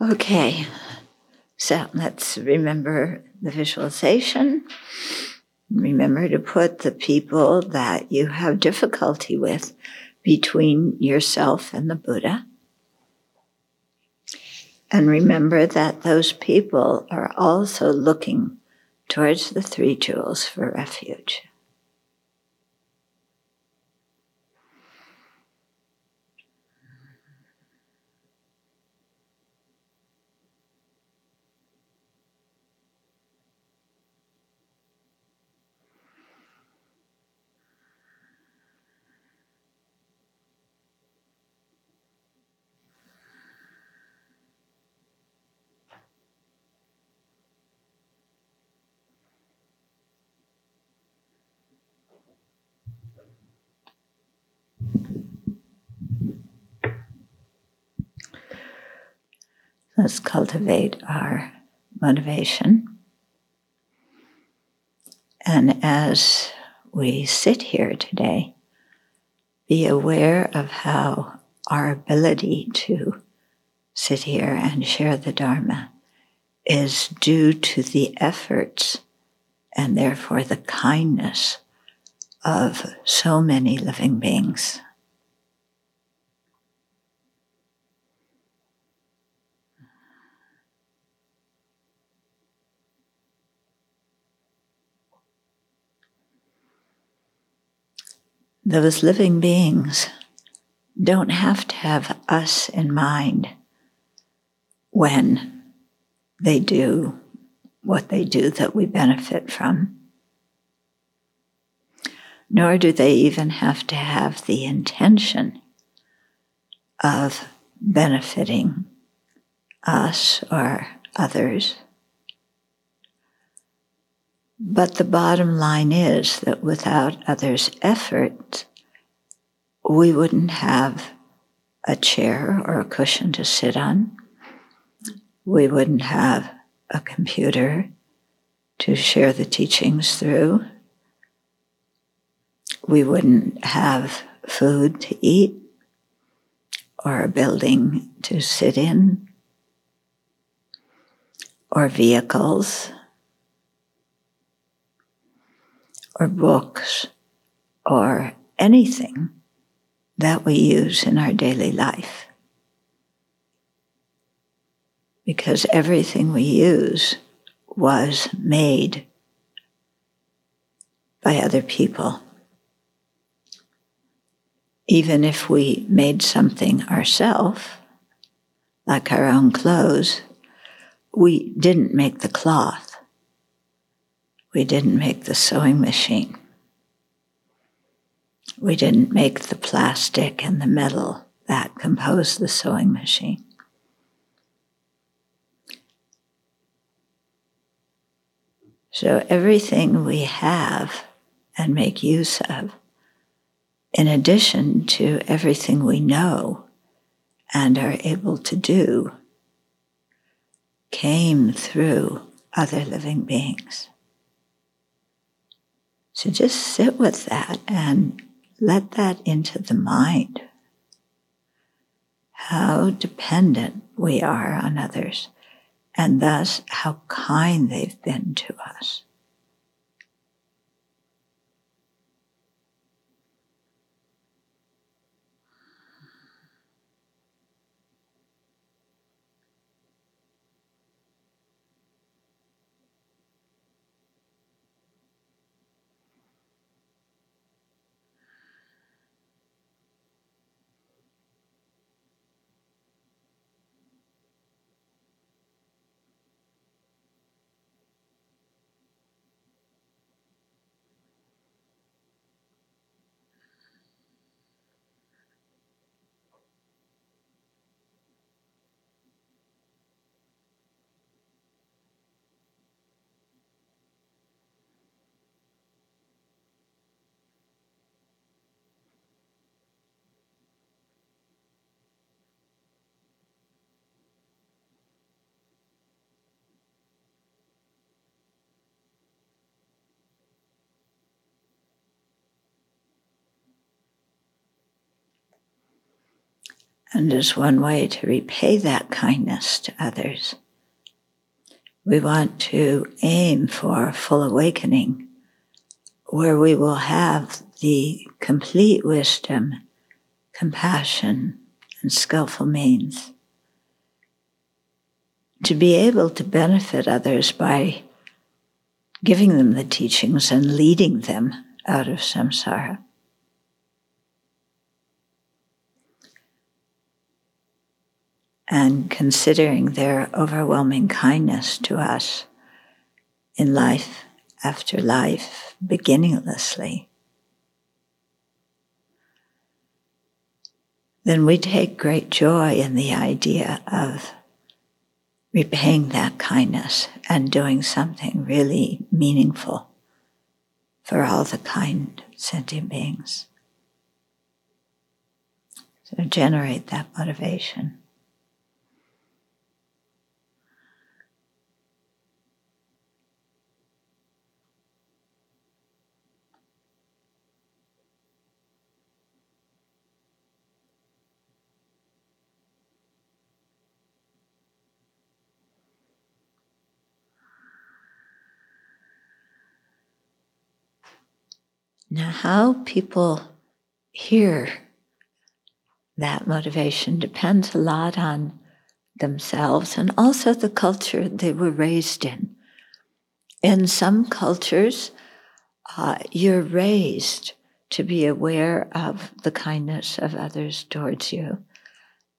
Okay, so let's remember the visualization. Remember to put the people that you have difficulty with between yourself and the Buddha. And remember that those people are also looking towards the three jewels for refuge. Let's cultivate our motivation. And as we sit here today, be aware of how our ability to sit here and share the Dharma is due to the efforts and therefore the kindness of so many living beings. Those living beings don't have to have us in mind when they do what they do that we benefit from. Nor do they even have to have the intention of benefiting us or others. But the bottom line is that without others' effort, we wouldn't have a chair or a cushion to sit on. We wouldn't have a computer to share the teachings through. We wouldn't have food to eat or a building to sit in or vehicles or books or anything that we use in our daily life. Because everything we use was made by other people. Even if we made something ourselves, like our own clothes, we didn't make the cloth we didn't make the sewing machine. We didn't make the plastic and the metal that compose the sewing machine. So everything we have and make use of, in addition to everything we know and are able to do, came through other living beings. So just sit with that and let that into the mind. How dependent we are on others, and thus how kind they've been to us. And as one way to repay that kindness to others, we want to aim for full awakening, where we will have the complete wisdom, compassion, and skillful means to be able to benefit others by giving them the teachings and leading them out of samsara. And considering their overwhelming kindness to us in life after life, beginninglessly, then we take great joy in the idea of repaying that kindness and doing something really meaningful for all the kind sentient beings. So generate that motivation. Now, how people hear that motivation depends a lot on themselves and also the culture they were raised in. In some cultures, uh, you're raised to be aware of the kindness of others towards you,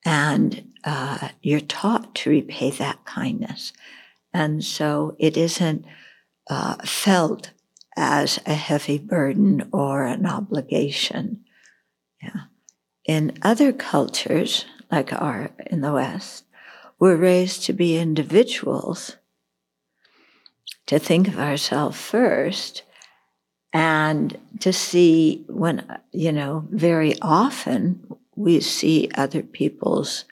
and uh, you're taught to repay that kindness. And so it isn't uh, felt as a heavy burden or an obligation. Yeah. In other cultures, like our in the West, we're raised to be individuals, to think of ourselves first, and to see when, you know, very often we see other people's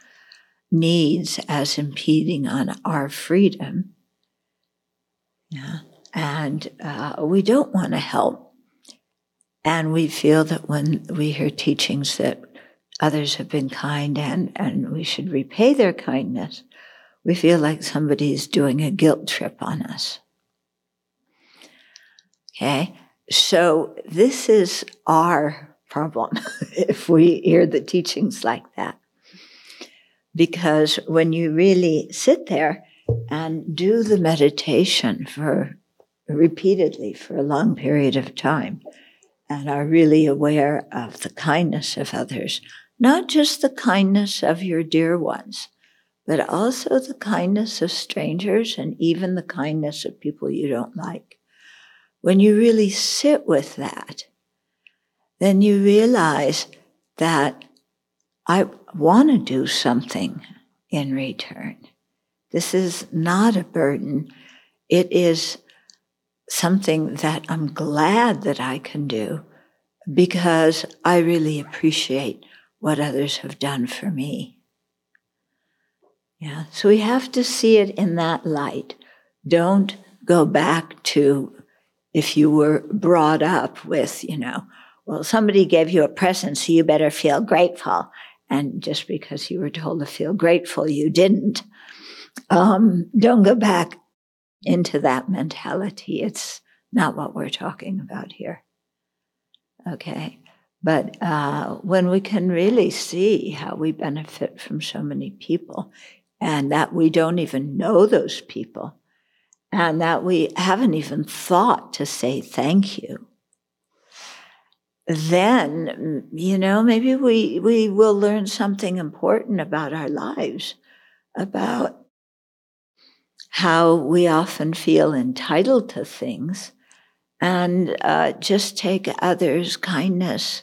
needs as impeding on our freedom. Yeah and uh, we don't want to help. And we feel that when we hear teachings that others have been kind and, and we should repay their kindness, we feel like somebody's doing a guilt trip on us. Okay? So this is our problem if we hear the teachings like that. Because when you really sit there and do the meditation for repeatedly for a long period of time and are really aware of the kindness of others, not just the kindness of your dear ones, but also the kindness of strangers and even the kindness of people you don't like. When you really sit with that, then you realize that I want to do something in return. This is not a burden. It is something that I'm glad that I can do because I really appreciate what others have done for me. Yeah, so we have to see it in that light. Don't go back to if you were brought up with, you know, well, somebody gave you a present, so you better feel grateful. And just because you were told to feel grateful, you didn't. Um, don't go back into that mentality. It's not what we're talking about here. Okay. But uh, when we can really see how we benefit from so many people and that we don't even know those people and that we haven't even thought to say thank you, then, you know, maybe we, we will learn something important about our lives, about how we often feel entitled to things and uh, just take others' kindness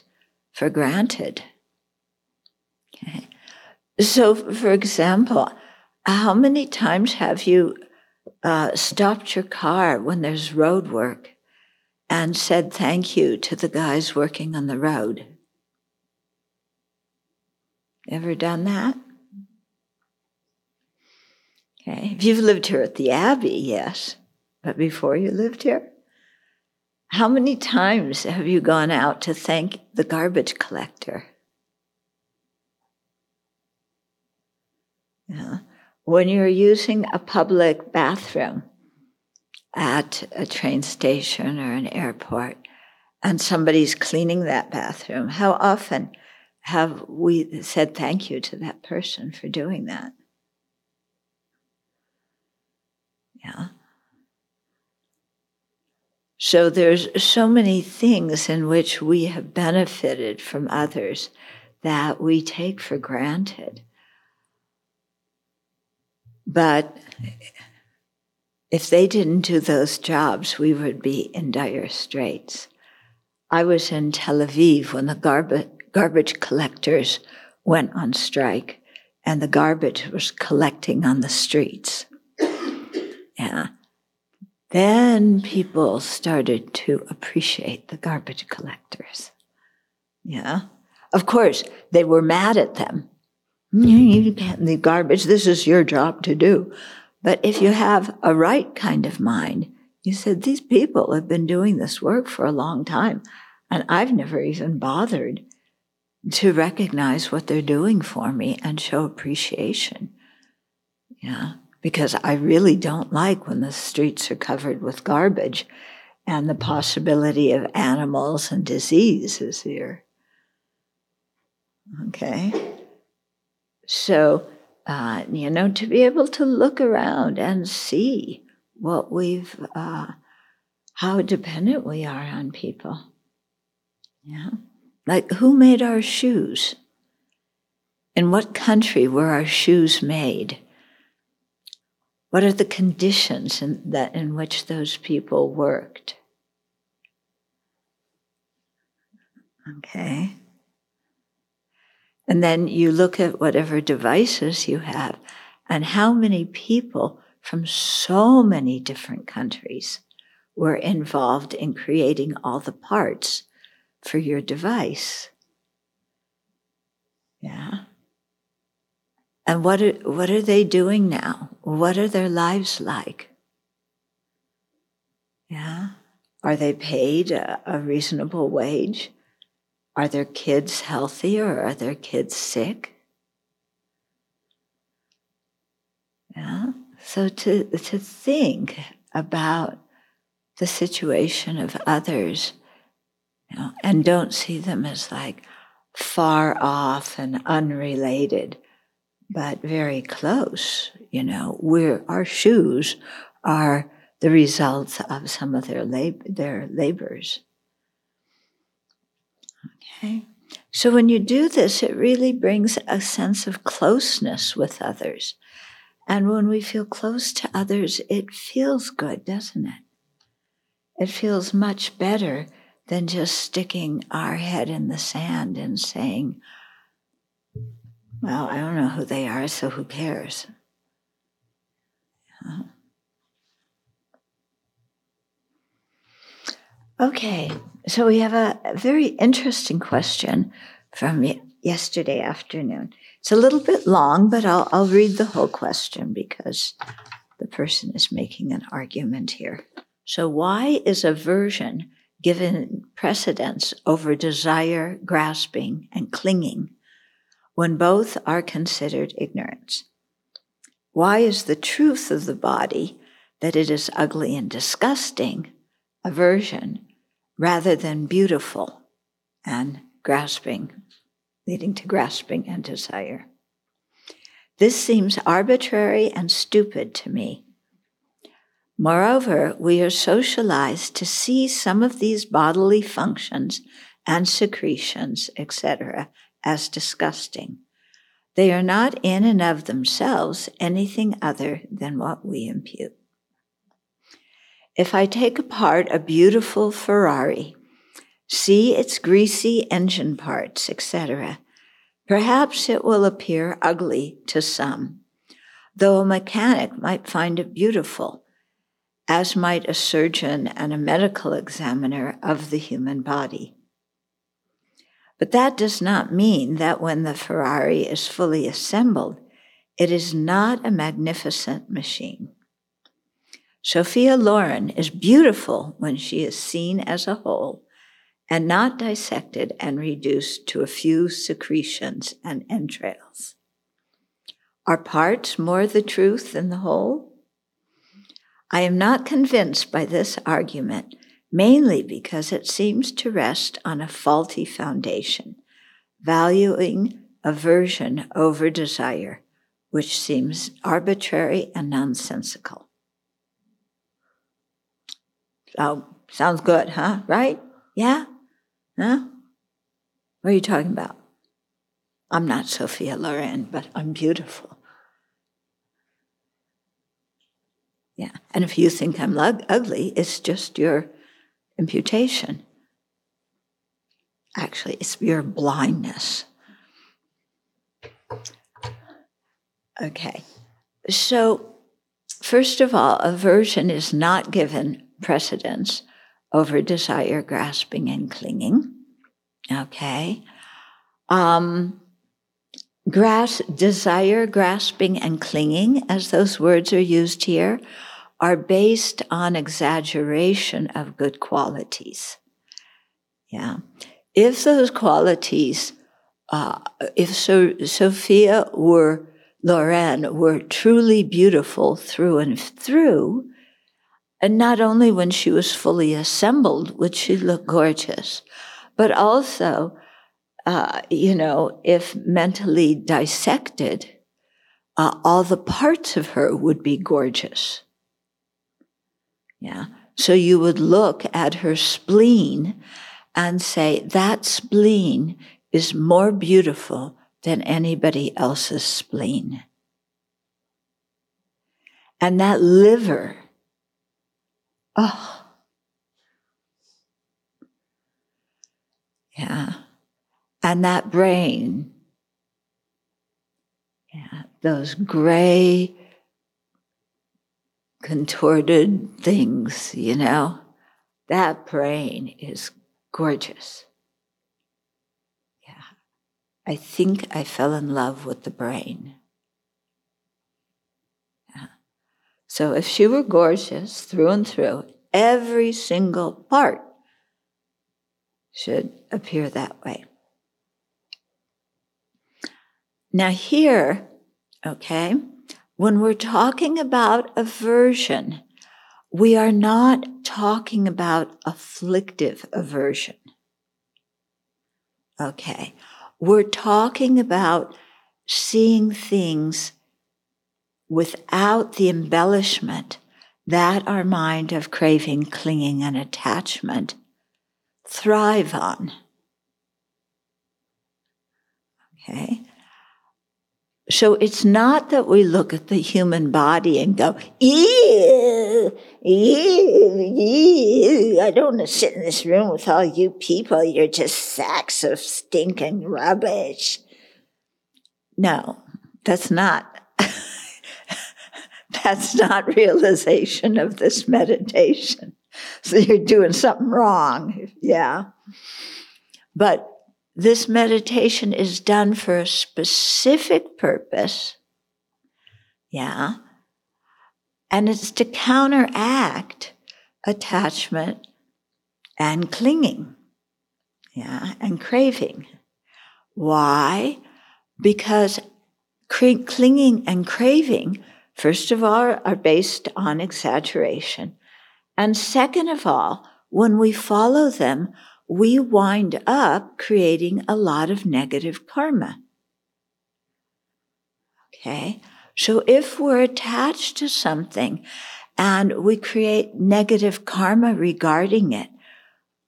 for granted. Okay. So, for example, how many times have you uh, stopped your car when there's road work and said thank you to the guys working on the road? Ever done that? Okay. If you've lived here at the Abbey, yes. But before you lived here? How many times have you gone out to thank the garbage collector? Yeah. When you're using a public bathroom at a train station or an airport, and somebody's cleaning that bathroom, how often have we said thank you to that person for doing that? Yeah. So there's so many things in which we have benefited from others that we take for granted. But if they didn't do those jobs, we would be in dire straits. I was in Tel Aviv when the garbage, garbage collectors went on strike and the garbage was collecting on the streets. Yeah. Then people started to appreciate the garbage collectors. Yeah. Of course, they were mad at them. Mm, you can't the garbage. This is your job to do. But if you have a right kind of mind, you said, these people have been doing this work for a long time, and I've never even bothered to recognize what they're doing for me and show appreciation. Yeah because I really don't like when the streets are covered with garbage and the possibility of animals and disease is here. Okay? So, uh, you know, to be able to look around and see what we've, uh, how dependent we are on people. Yeah. Like, who made our shoes? In what country were our shoes made? What are the conditions in, that, in which those people worked? Okay. And then you look at whatever devices you have and how many people from so many different countries were involved in creating all the parts for your device. Yeah. And what are, what are they doing now? What are their lives like? Yeah. Are they paid a, a reasonable wage? Are their kids healthy or are their kids sick? Yeah. So to, to think about the situation of others, you know, and don't see them as like far off and unrelated but very close. You know, we're, our shoes are the results of some of their, lab- their labors. Okay. So when you do this, it really brings a sense of closeness with others. And when we feel close to others, it feels good, doesn't it? It feels much better than just sticking our head in the sand and saying, well, I don't know who they are, so who cares? Okay, so we have a very interesting question from yesterday afternoon. It's a little bit long, but I'll, I'll read the whole question because the person is making an argument here. So, why is aversion given precedence over desire, grasping, and clinging when both are considered ignorance? Why is the truth of the body that it is ugly and disgusting aversion rather than beautiful and grasping, leading to grasping and desire? This seems arbitrary and stupid to me. Moreover, we are socialized to see some of these bodily functions and secretions, etc., as disgusting. They are not in and of themselves anything other than what we impute. If I take apart a beautiful Ferrari, see its greasy engine parts, etc., perhaps it will appear ugly to some, though a mechanic might find it beautiful, as might a surgeon and a medical examiner of the human body. But that does not mean that when the Ferrari is fully assembled, it is not a magnificent machine. Sophia Loren is beautiful when she is seen as a whole and not dissected and reduced to a few secretions and entrails. Are parts more the truth than the whole? I am not convinced by this argument, mainly because it seems to rest on a faulty foundation, valuing aversion over desire, which seems arbitrary and nonsensical. So, sounds good, huh? Right? Yeah? Huh? What are you talking about? I'm not Sophia Loren, but I'm beautiful. Yeah. And if you think I'm ugly, it's just your imputation. Actually, it's your blindness. Okay. So, first of all, aversion is not given precedence over desire, grasping, and clinging. Okay. Um, Gras- desire, grasping, and clinging, as those words are used here, are based on exaggeration of good qualities. Yeah. If those qualities, uh, if so- Sophia were Loren were truly beautiful through and through, and not only when she was fully assembled would she look gorgeous, but also uh, you know, if mentally dissected, uh, all the parts of her would be gorgeous. Yeah. So you would look at her spleen and say, that spleen is more beautiful than anybody else's spleen. And that liver, oh, yeah and that brain, yeah, those gray, contorted things, you know, that brain is gorgeous. Yeah. I think I fell in love with the brain. Yeah. So if she were gorgeous through and through, every single part should appear that way. Now, here, okay, when we're talking about aversion, we are not talking about afflictive aversion. Okay, we're talking about seeing things without the embellishment that our mind of craving, clinging, and attachment thrive on. Okay? So it's not that we look at the human body and go, ew, ew, ew, I don't want to sit in this room with all you people. You're just sacks of stinking rubbish. No, that's not. that's not realization of this meditation. So you're doing something wrong. Yeah. But this meditation is done for a specific purpose. Yeah. And it's to counteract attachment and clinging. Yeah. And craving. Why? Because clinging and craving, first of all, are based on exaggeration. And second of all, when we follow them, we wind up creating a lot of negative karma. Okay. So if we're attached to something and we create negative karma regarding it,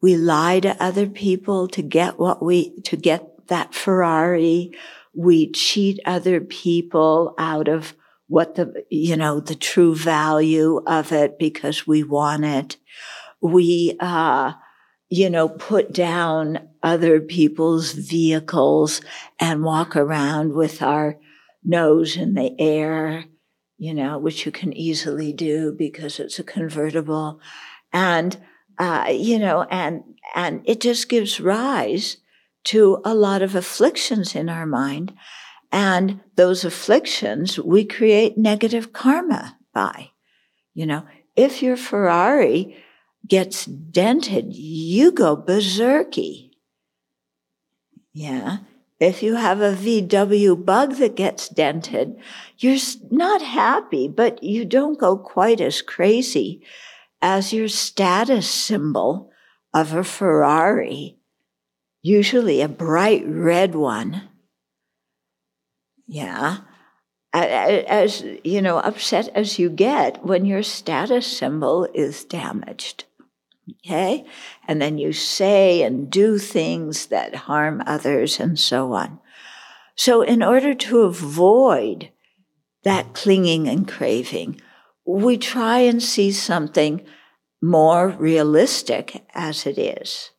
we lie to other people to get what we, to get that Ferrari. We cheat other people out of what the, you know, the true value of it because we want it. We, uh, you know, put down other people's vehicles and walk around with our nose in the air, you know, which you can easily do because it's a convertible. And, uh, you know, and, and it just gives rise to a lot of afflictions in our mind. And those afflictions we create negative karma by. You know, if your Ferrari gets dented, you go berserky. Yeah. If you have a VW bug that gets dented, you're not happy, but you don't go quite as crazy as your status symbol of a Ferrari, usually a bright red one. Yeah. As, you know, upset as you get when your status symbol is damaged. Okay? And then you say and do things that harm others and so on. So, in order to avoid that clinging and craving, we try and see something more realistic as it is.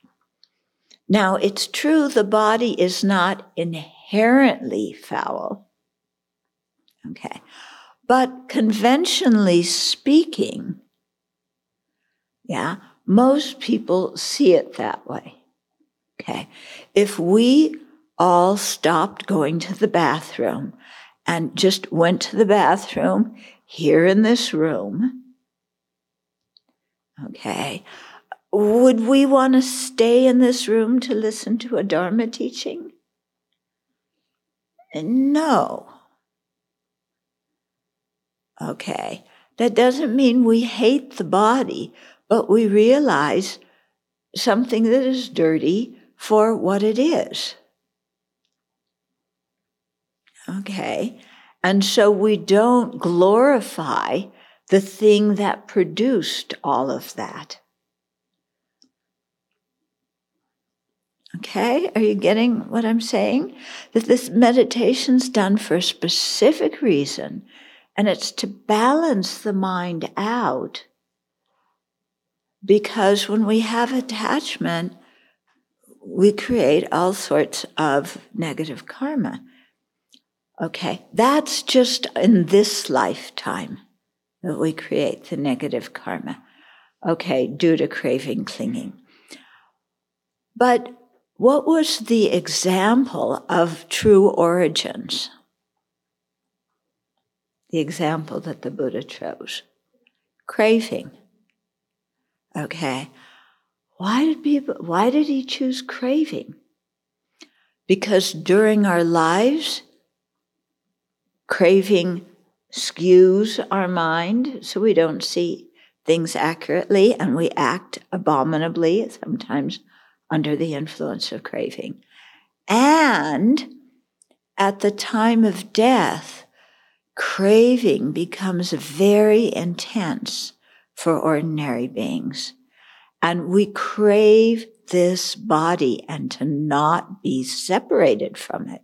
Now, it's true the body is not inherently foul. Okay. But conventionally speaking, yeah, most people see it that way. Okay. If we all stopped going to the bathroom and just went to the bathroom here in this room, okay, would we want to stay in this room to listen to a Dharma teaching? No. Okay. That doesn't mean we hate the body but we realize something that is dirty for what it is. Okay. And so we don't glorify the thing that produced all of that. Okay, are you getting what I'm saying? That this meditation's done for a specific reason, and it's to balance the mind out because when we have attachment, we create all sorts of negative karma. Okay, that's just in this lifetime that we create the negative karma. Okay, due to craving, clinging. But what was the example of true origins? The example that the Buddha chose craving. Okay. Why did people, why did he choose craving? Because during our lives, craving skews our mind so we don't see things accurately and we act abominably, sometimes under the influence of craving. And at the time of death, craving becomes very intense for ordinary beings. And we crave this body and to not be separated from it.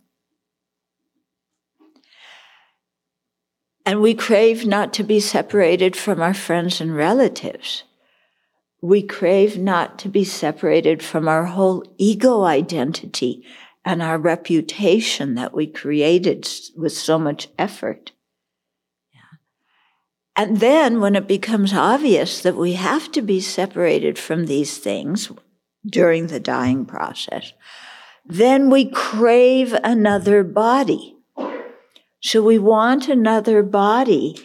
And we crave not to be separated from our friends and relatives. We crave not to be separated from our whole ego identity and our reputation that we created with so much effort. And then when it becomes obvious that we have to be separated from these things during the dying process, then we crave another body. So we want another body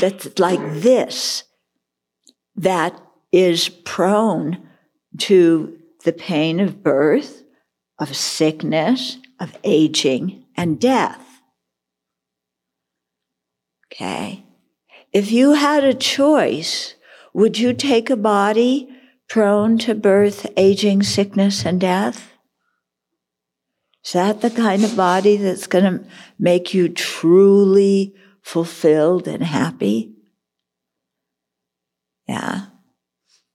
that's like this, that is prone to the pain of birth, of sickness, of aging, and death. Okay? If you had a choice, would you take a body prone to birth, aging, sickness, and death? Is that the kind of body that's going to make you truly fulfilled and happy? Yeah.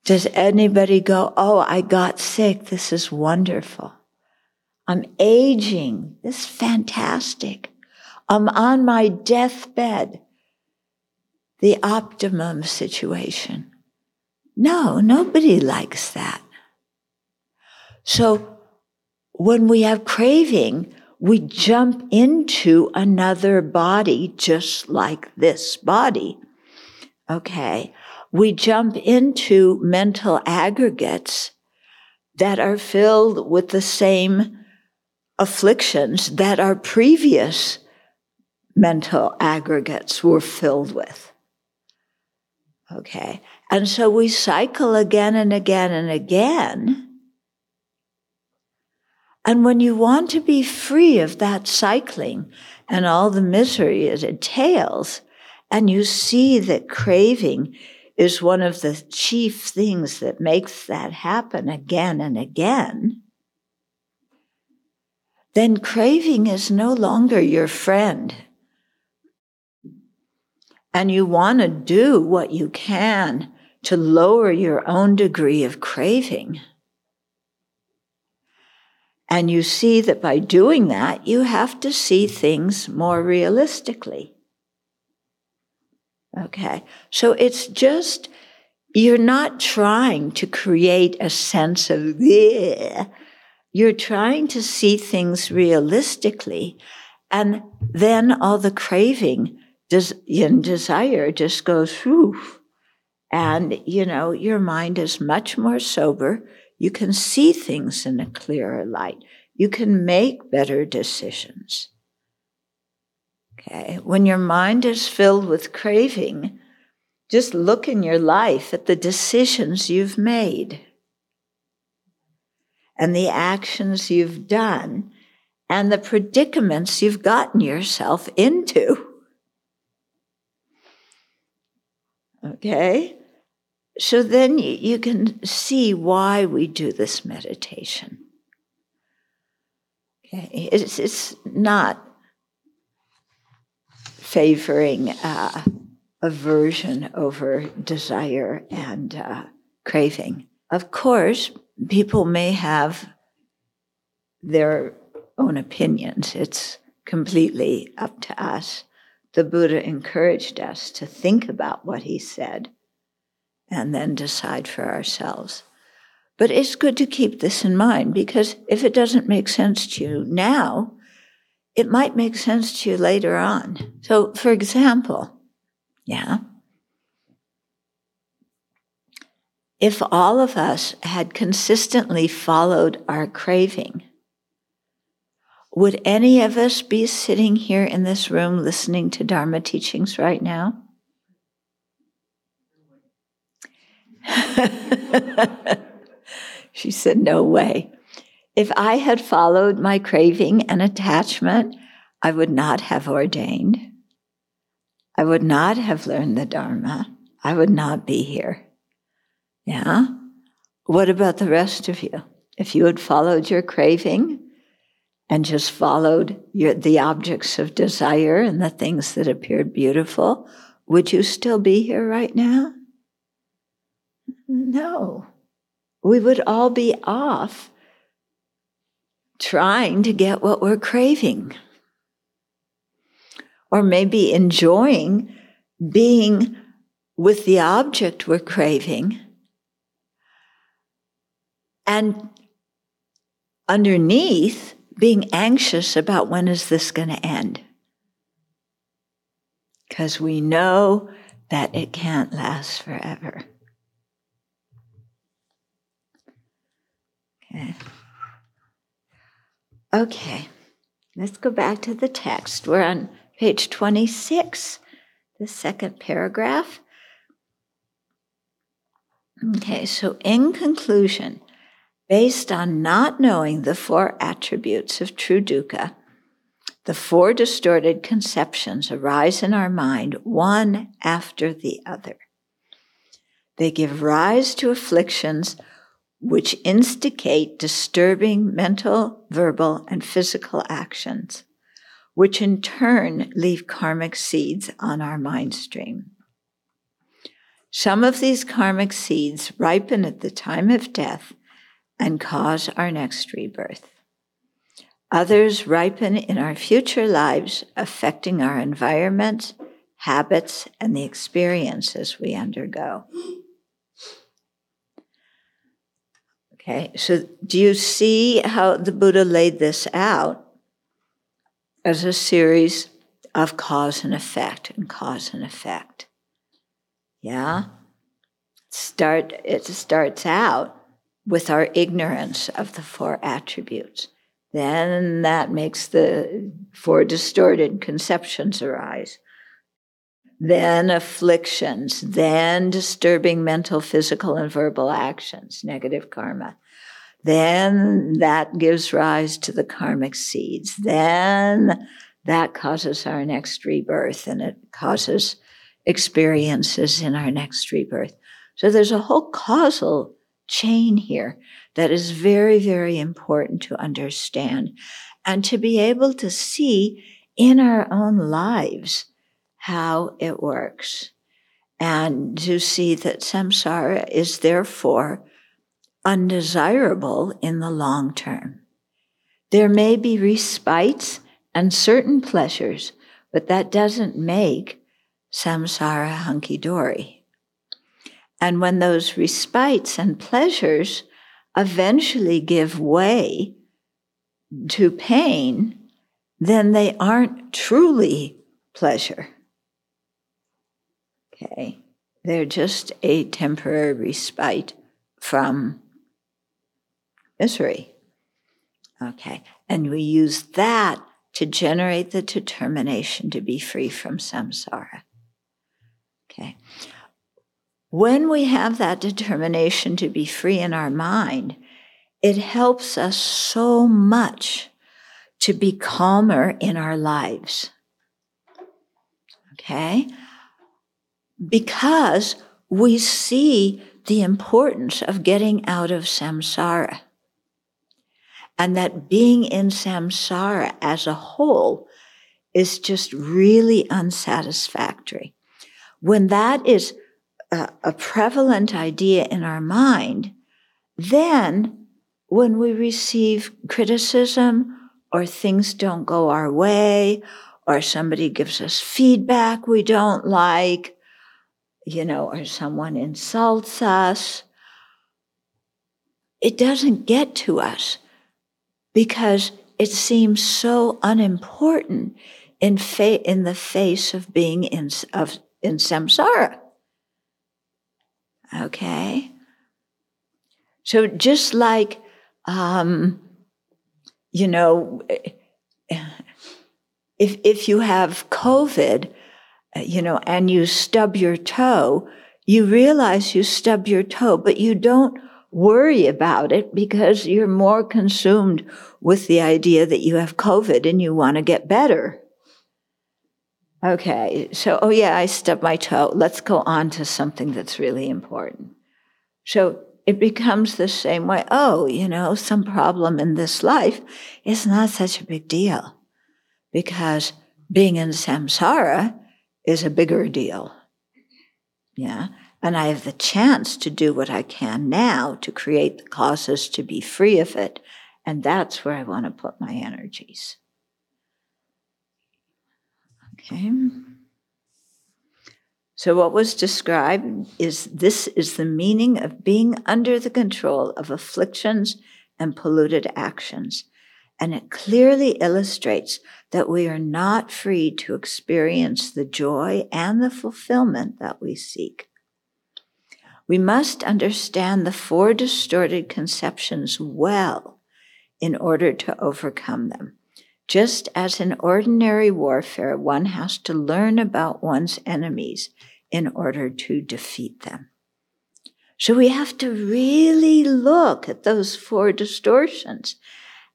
Does anybody go, Oh, I got sick. This is wonderful. I'm aging. This is fantastic. I'm on my deathbed the optimum situation. No, nobody likes that. So when we have craving, we jump into another body just like this body. Okay. We jump into mental aggregates that are filled with the same afflictions that our previous mental aggregates were filled with. Okay. And so we cycle again and again and again. And when you want to be free of that cycling and all the misery it entails, and you see that craving is one of the chief things that makes that happen again and again, then craving is no longer your friend. And you want to do what you can to lower your own degree of craving. And you see that by doing that, you have to see things more realistically. Okay. So it's just, you're not trying to create a sense of, yeah. You're trying to see things realistically. And then all the craving and desire just goes, whew. And, you know, your mind is much more sober. You can see things in a clearer light. You can make better decisions. Okay. When your mind is filled with craving, just look in your life at the decisions you've made and the actions you've done and the predicaments you've gotten yourself into. Okay? So then you, can see why we do this meditation. Okay? It's, it's not favoring uh, aversion over desire and uh, craving. Of course, people may have their own opinions. It's completely up to us. The Buddha encouraged us to think about what he said and then decide for ourselves. But it's good to keep this in mind because if it doesn't make sense to you now, it might make sense to you later on. So, for example, yeah, if all of us had consistently followed our craving, would any of us be sitting here in this room listening to Dharma teachings right now? she said, No way. If I had followed my craving and attachment, I would not have ordained. I would not have learned the Dharma. I would not be here. Yeah? What about the rest of you? If you had followed your craving and just followed your, the objects of desire and the things that appeared beautiful, would you still be here right now? No. We would all be off trying to get what we're craving. Or maybe enjoying being with the object we're craving. And underneath, being anxious about when is this going to end? Because we know that it can't last forever. Okay. Okay, let's go back to the text. We're on page 26, the second paragraph. Okay, so in conclusion, based on not knowing the four attributes of true dukkha, the four distorted conceptions arise in our mind one after the other. They give rise to afflictions which instigate disturbing mental, verbal, and physical actions, which in turn leave karmic seeds on our mind stream. Some of these karmic seeds ripen at the time of death and cause our next rebirth. Others ripen in our future lives, affecting our environment, habits, and the experiences we undergo. Okay, so do you see how the Buddha laid this out as a series of cause and effect and cause and effect? Yeah? Start it starts out with our ignorance of the four attributes. Then that makes the four distorted conceptions arise then afflictions, then disturbing mental, physical, and verbal actions, negative karma. Then that gives rise to the karmic seeds. Then that causes our next rebirth and it causes experiences in our next rebirth. So there's a whole causal chain here that is very, very important to understand and to be able to see in our own lives how it works and to see that samsara is therefore undesirable in the long term. There may be respites and certain pleasures, but that doesn't make samsara hunky dory. And when those respites and pleasures eventually give way to pain, then they aren't truly pleasure. Okay. They're just a temporary respite from misery. Okay. And we use that to generate the determination to be free from samsara. Okay. When we have that determination to be free in our mind, it helps us so much to be calmer in our lives. Okay? Because we see the importance of getting out of samsara. And that being in samsara as a whole is just really unsatisfactory. When that is a, a prevalent idea in our mind, then when we receive criticism or things don't go our way or somebody gives us feedback we don't like, you know, or someone insults us, it doesn't get to us because it seems so unimportant in, fa- in the face of being in, of, in samsara. Okay? So just like, um, you know, if, if you have COVID, you know, and you stub your toe, you realize you stub your toe, but you don't worry about it because you're more consumed with the idea that you have COVID and you want to get better. Okay, so, oh yeah, I stubbed my toe. Let's go on to something that's really important. So it becomes the same way. Oh, you know, some problem in this life is not such a big deal because being in samsara is a bigger deal. Yeah. And I have the chance to do what I can now to create the causes to be free of it. And that's where I want to put my energies. Okay. So, what was described is this is the meaning of being under the control of afflictions and polluted actions. And it clearly illustrates that we are not free to experience the joy and the fulfillment that we seek. We must understand the four distorted conceptions well in order to overcome them. Just as in ordinary warfare, one has to learn about one's enemies in order to defeat them. So we have to really look at those four distortions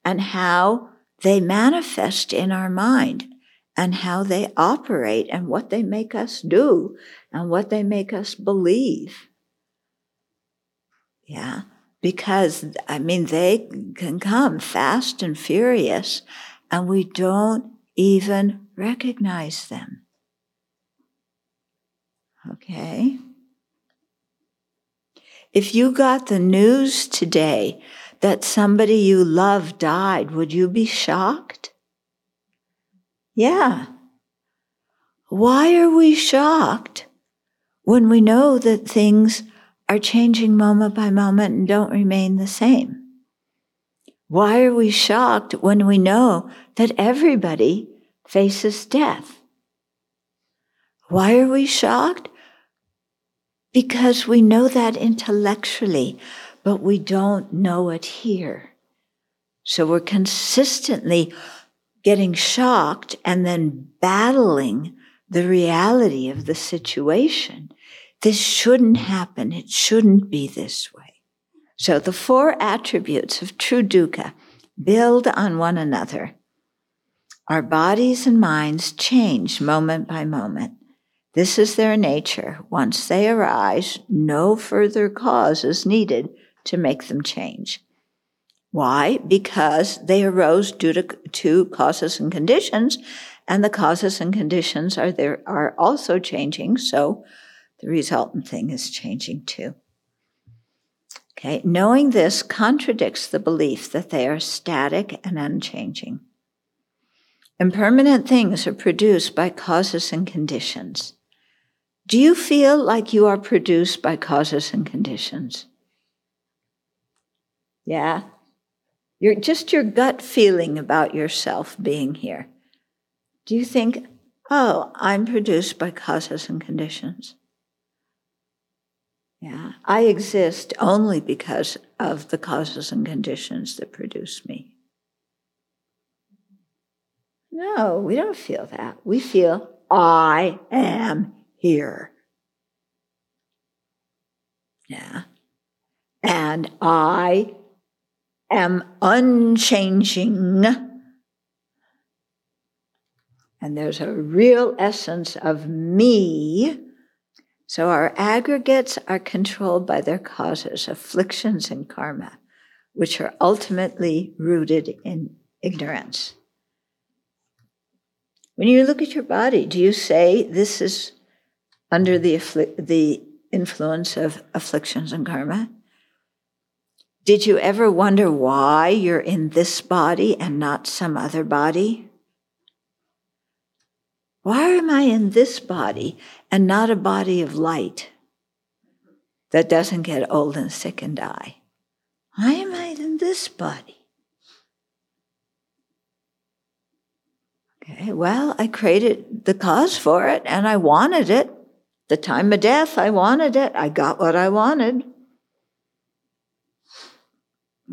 and how they manifest in our mind and how they operate and what they make us do and what they make us believe. Yeah. Because, I mean, they can come fast and furious, and we don't even recognize them. Okay? If you got the news today that somebody you love died, would you be shocked? Yeah. Why are we shocked when we know that things are changing moment by moment and don't remain the same. Why are we shocked when we know that everybody faces death? Why are we shocked? Because we know that intellectually, but we don't know it here. So we're consistently getting shocked and then battling the reality of the situation this shouldn't happen. It shouldn't be this way. So the four attributes of true dukkha build on one another. Our bodies and minds change moment by moment. This is their nature. Once they arise, no further cause is needed to make them change. Why? Because they arose due to, to causes and conditions, and the causes and conditions are there are also changing, so the resultant thing is changing too. Okay, knowing this contradicts the belief that they are static and unchanging. Impermanent things are produced by causes and conditions. Do you feel like you are produced by causes and conditions? Yeah? Your, just your gut feeling about yourself being here. Do you think, oh, I'm produced by causes and conditions? Yeah, I exist only because of the causes and conditions that produce me. No, we don't feel that. We feel, I am here. Yeah. And I am unchanging. And there's a real essence of me. So our aggregates are controlled by their causes, afflictions and karma, which are ultimately rooted in ignorance. When you look at your body, do you say this is under the, the influence of afflictions and karma? Did you ever wonder why you're in this body and not some other body? Why am I in this body and not a body of light that doesn't get old and sick and die? Why am I in this body? Okay, well, I created the cause for it and I wanted it. The time of death, I wanted it. I got what I wanted.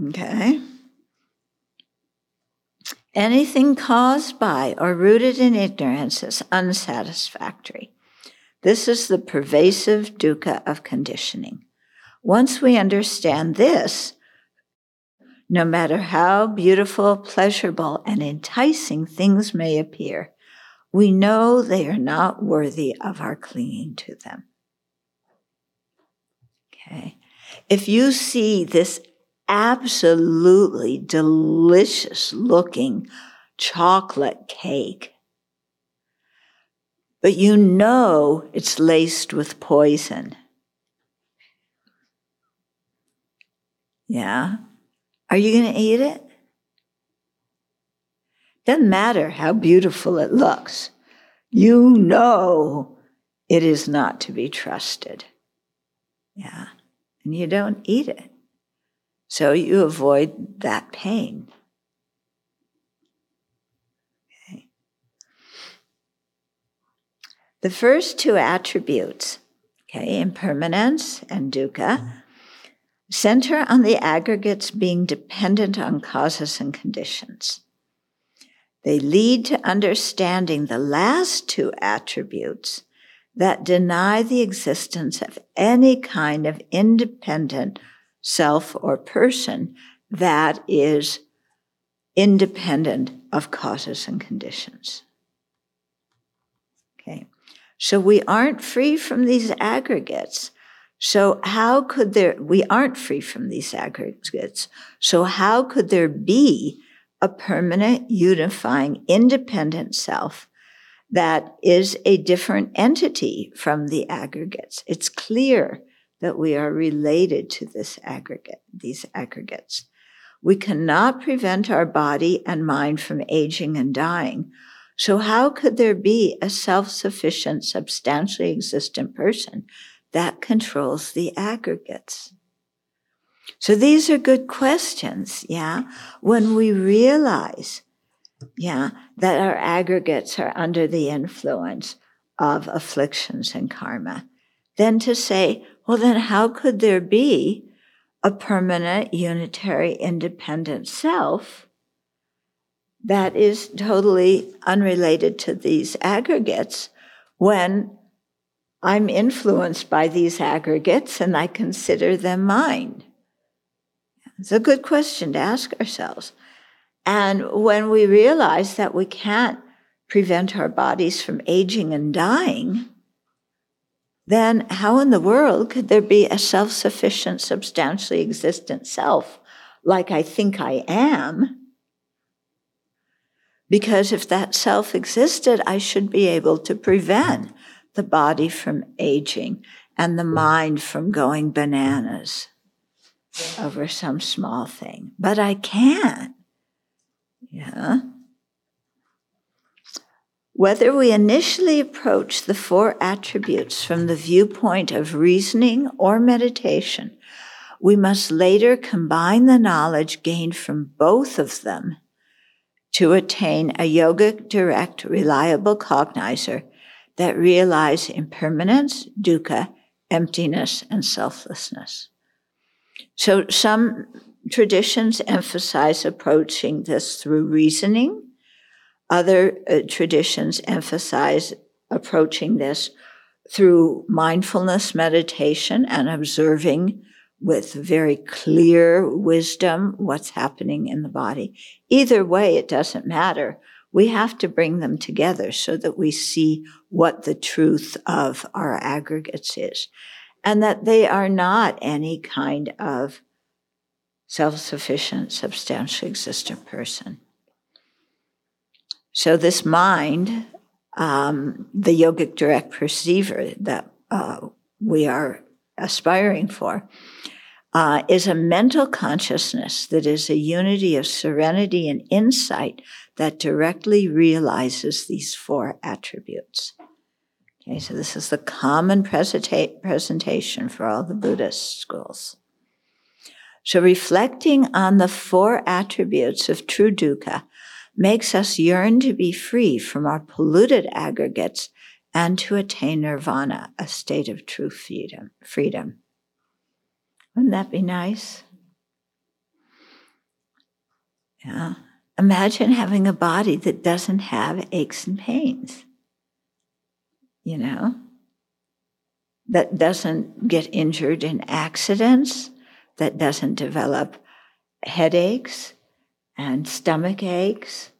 Okay. Anything caused by or rooted in ignorance is unsatisfactory. This is the pervasive dukkha of conditioning. Once we understand this, no matter how beautiful, pleasurable, and enticing things may appear, we know they are not worthy of our clinging to them. Okay. If you see this absolutely delicious looking chocolate cake. But you know it's laced with poison. Yeah? Are you going to eat it? Doesn't matter how beautiful it looks. You know it is not to be trusted. Yeah? And you don't eat it. So you avoid that pain. Okay. The first two attributes, okay, impermanence and dukkha, mm-hmm. center on the aggregates being dependent on causes and conditions. They lead to understanding the last two attributes that deny the existence of any kind of independent self or person that is independent of causes and conditions. Okay. So we aren't free from these aggregates. So how could there, we aren't free from these aggregates. So how could there be a permanent, unifying, independent self that is a different entity from the aggregates? It's clear that we are related to this aggregate, these aggregates. We cannot prevent our body and mind from aging and dying. So how could there be a self-sufficient, substantially existent person that controls the aggregates? So these are good questions, yeah? When we realize, yeah, that our aggregates are under the influence of afflictions and karma, then to say, well, then how could there be a permanent, unitary, independent self that is totally unrelated to these aggregates when I'm influenced by these aggregates and I consider them mine? It's a good question to ask ourselves. And when we realize that we can't prevent our bodies from aging and dying, then how in the world could there be a self sufficient, substantially existent self like I think I am? Because if that self existed, I should be able to prevent the body from aging and the mind from going bananas over some small thing. But I can't. Yeah. Whether we initially approach the four attributes from the viewpoint of reasoning or meditation, we must later combine the knowledge gained from both of them to attain a yogic, direct, reliable cognizer that realize impermanence, dukkha, emptiness, and selflessness. So some traditions emphasize approaching this through reasoning. Other uh, traditions emphasize approaching this through mindfulness meditation and observing with very clear wisdom what's happening in the body. Either way, it doesn't matter. We have to bring them together so that we see what the truth of our aggregates is and that they are not any kind of self sufficient, substantially existent person. So, this mind, um, the yogic direct perceiver that uh, we are aspiring for, uh, is a mental consciousness that is a unity of serenity and insight that directly realizes these four attributes. Okay, so this is the common presenta- presentation for all the Buddhist schools. So reflecting on the four attributes of true dukkha makes us yearn to be free from our polluted aggregates and to attain nirvana, a state of true freedom. freedom. Wouldn't that be nice? Yeah. Imagine having a body that doesn't have aches and pains. You know? That doesn't get injured in accidents, that doesn't develop headaches and stomach aches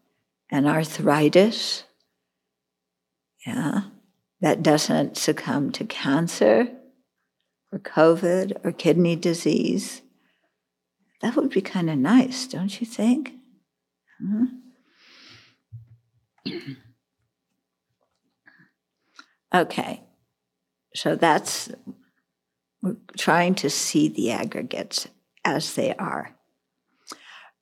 and arthritis. Yeah, that doesn't succumb to cancer or COVID or kidney disease. That would be kind of nice, don't you think? Hmm? okay, so that's we're trying to see the aggregates as they are.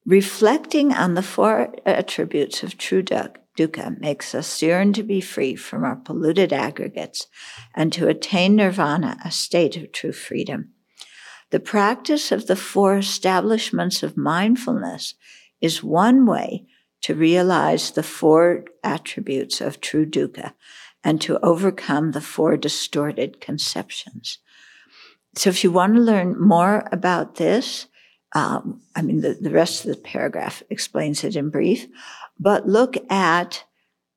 Reflecting on the four uh, attributes of true dukkha makes us yearn to be free from our polluted aggregates and to attain nirvana, a state of true freedom. The practice of the four establishments of mindfulness is one way to realize the four attributes of true dukkha and to overcome the four distorted conceptions. So if you want to learn more about this, um, I mean, the, the rest of the paragraph explains it in brief, but look at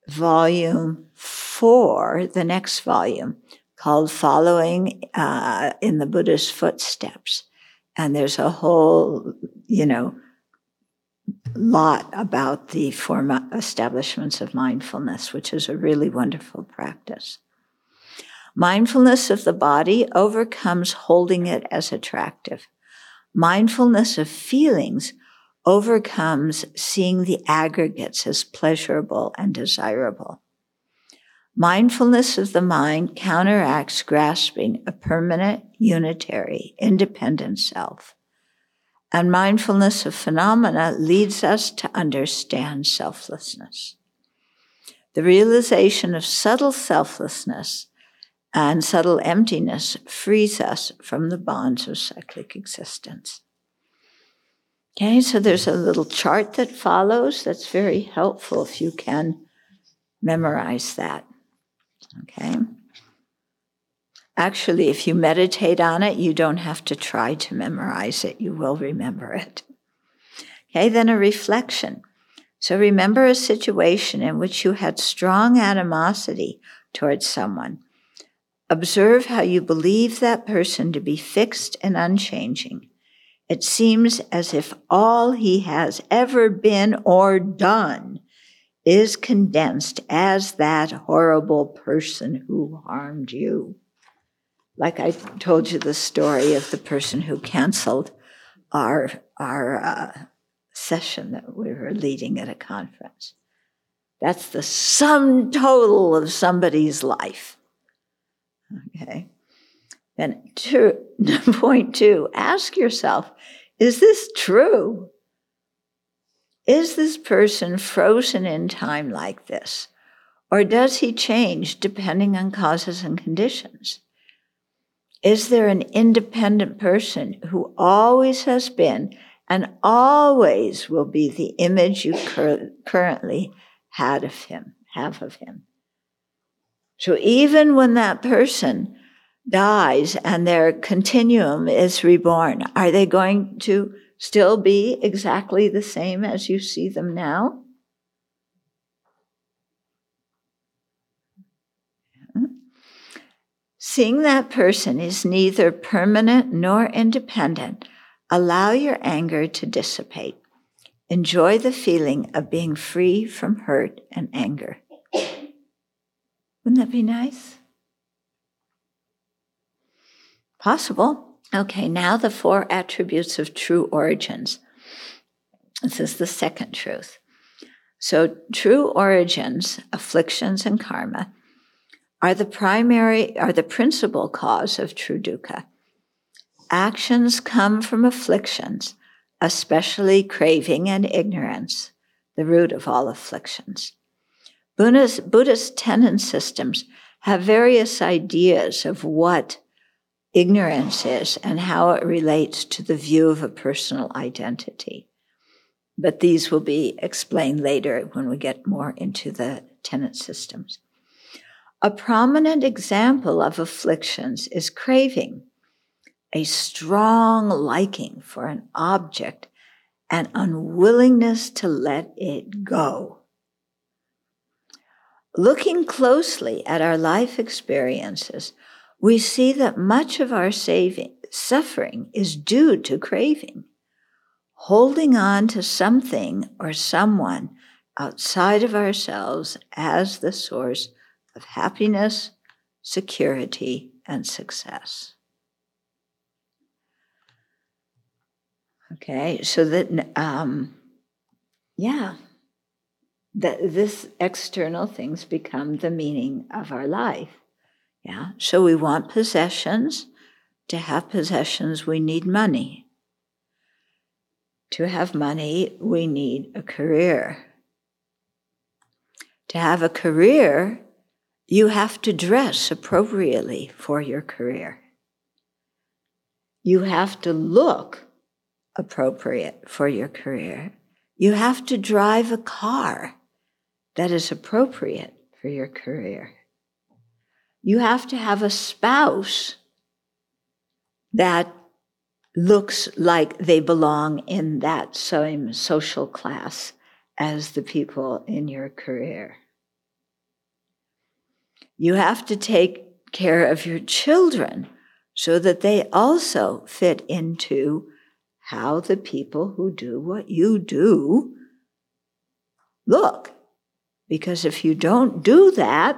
volume four, the next volume called Following uh, in the Buddha's Footsteps. And there's a whole, you know, lot about the four establishments of mindfulness, which is a really wonderful practice. Mindfulness of the body overcomes holding it as attractive. Mindfulness of feelings overcomes seeing the aggregates as pleasurable and desirable. Mindfulness of the mind counteracts grasping a permanent, unitary, independent self. And mindfulness of phenomena leads us to understand selflessness. The realization of subtle selflessness and subtle emptiness frees us from the bonds of cyclic existence. Okay, so there's a little chart that follows that's very helpful if you can memorize that. Okay. Actually, if you meditate on it, you don't have to try to memorize it, you will remember it. Okay, then a reflection. So remember a situation in which you had strong animosity towards someone Observe how you believe that person to be fixed and unchanging. It seems as if all he has ever been or done is condensed as that horrible person who harmed you. Like I told you the story of the person who canceled our, our uh, session that we were leading at a conference. That's the sum total of somebody's life. Okay. Then two, point two, ask yourself, is this true? Is this person frozen in time like this? Or does he change depending on causes and conditions? Is there an independent person who always has been and always will be the image you cur- currently had of him, have of him? So even when that person dies and their continuum is reborn, are they going to still be exactly the same as you see them now? Seeing that person is neither permanent nor independent, allow your anger to dissipate. Enjoy the feeling of being free from hurt and anger. Wouldn't that be nice? Possible. Okay, now the four attributes of true origins. This is the second truth. So, true origins, afflictions, and karma are the primary, are the principal cause of true dukkha. Actions come from afflictions, especially craving and ignorance, the root of all afflictions. Buddhist, Buddhist systems have various ideas of what ignorance is and how it relates to the view of a personal identity. But these will be explained later when we get more into the tenet systems. A prominent example of afflictions is craving, a strong liking for an object and unwillingness to let it go. Looking closely at our life experiences, we see that much of our saving, suffering is due to craving, holding on to something or someone outside of ourselves as the source of happiness, security, and success. Okay, so that, um, yeah, that this external things become the meaning of our life. Yeah. So we want possessions. To have possessions, we need money. To have money, we need a career. To have a career, you have to dress appropriately for your career. You have to look appropriate for your career. You have to drive a car that is appropriate for your career. You have to have a spouse that looks like they belong in that same social class as the people in your career. You have to take care of your children so that they also fit into how the people who do what you do look. Because if you don't do that,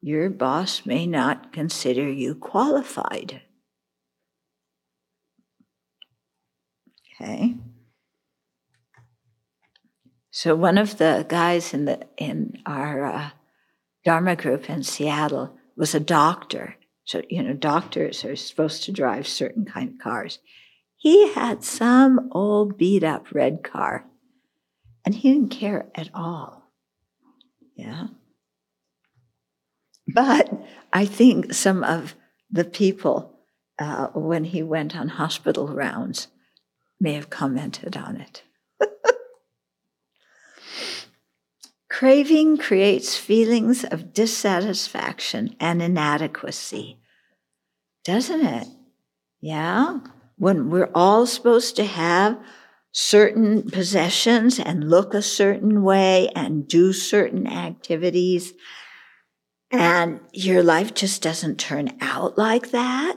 your boss may not consider you qualified. Okay. So one of the guys in the in our uh, Dharma group in Seattle was a doctor. So you know, doctors are supposed to drive certain kind of cars. He had some old beat up red car, and he didn't care at all. Yeah. But I think some of the people, uh, when he went on hospital rounds, may have commented on it. Craving creates feelings of dissatisfaction and inadequacy, doesn't it? Yeah? When we're all supposed to have certain possessions and look a certain way and do certain activities, and your life just doesn't turn out like that,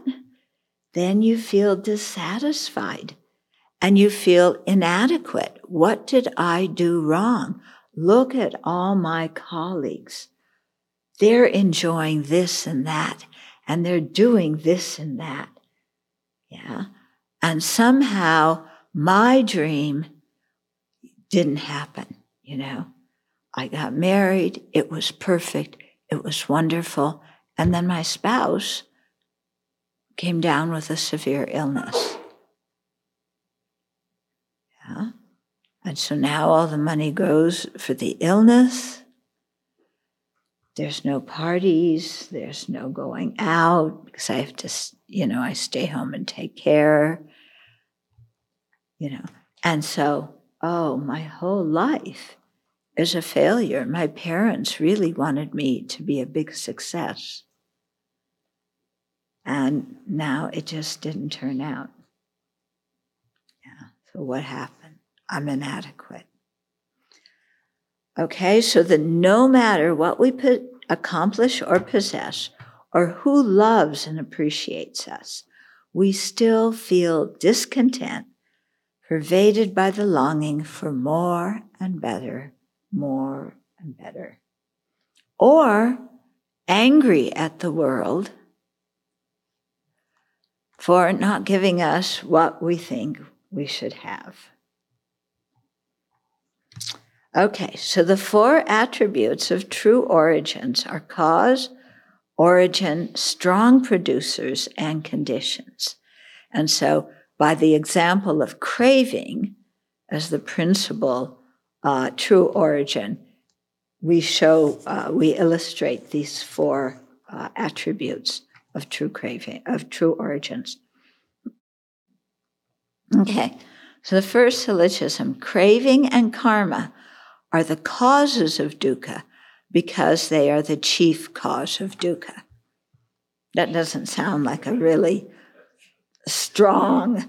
then you feel dissatisfied and you feel inadequate. What did I do wrong? Look at all my colleagues. They're enjoying this and that, and they're doing this and that. Yeah. And somehow my dream didn't happen, you know. I got married, it was perfect, it was wonderful. And then my spouse came down with a severe illness. Yeah. And so now all the money goes for the illness. There's no parties, there's no going out because I have to, you know, I stay home and take care, you know. And so, oh, my whole life is a failure. My parents really wanted me to be a big success. And now it just didn't turn out. Yeah. So what happened? I'm inadequate. Okay, so that no matter what we put, accomplish or possess, or who loves and appreciates us, we still feel discontent, pervaded by the longing for more and better, more and better. Or angry at the world for not giving us what we think we should have. Okay, so the four attributes of true origins are cause, origin, strong producers, and conditions. And so, by the example of craving as the principal uh, true origin, we show, uh, we illustrate these four uh, attributes of true craving, of true origins. Okay, so the first syllogism craving and karma are the causes of dukkha because they are the chief cause of dukkha. That doesn't sound like a really strong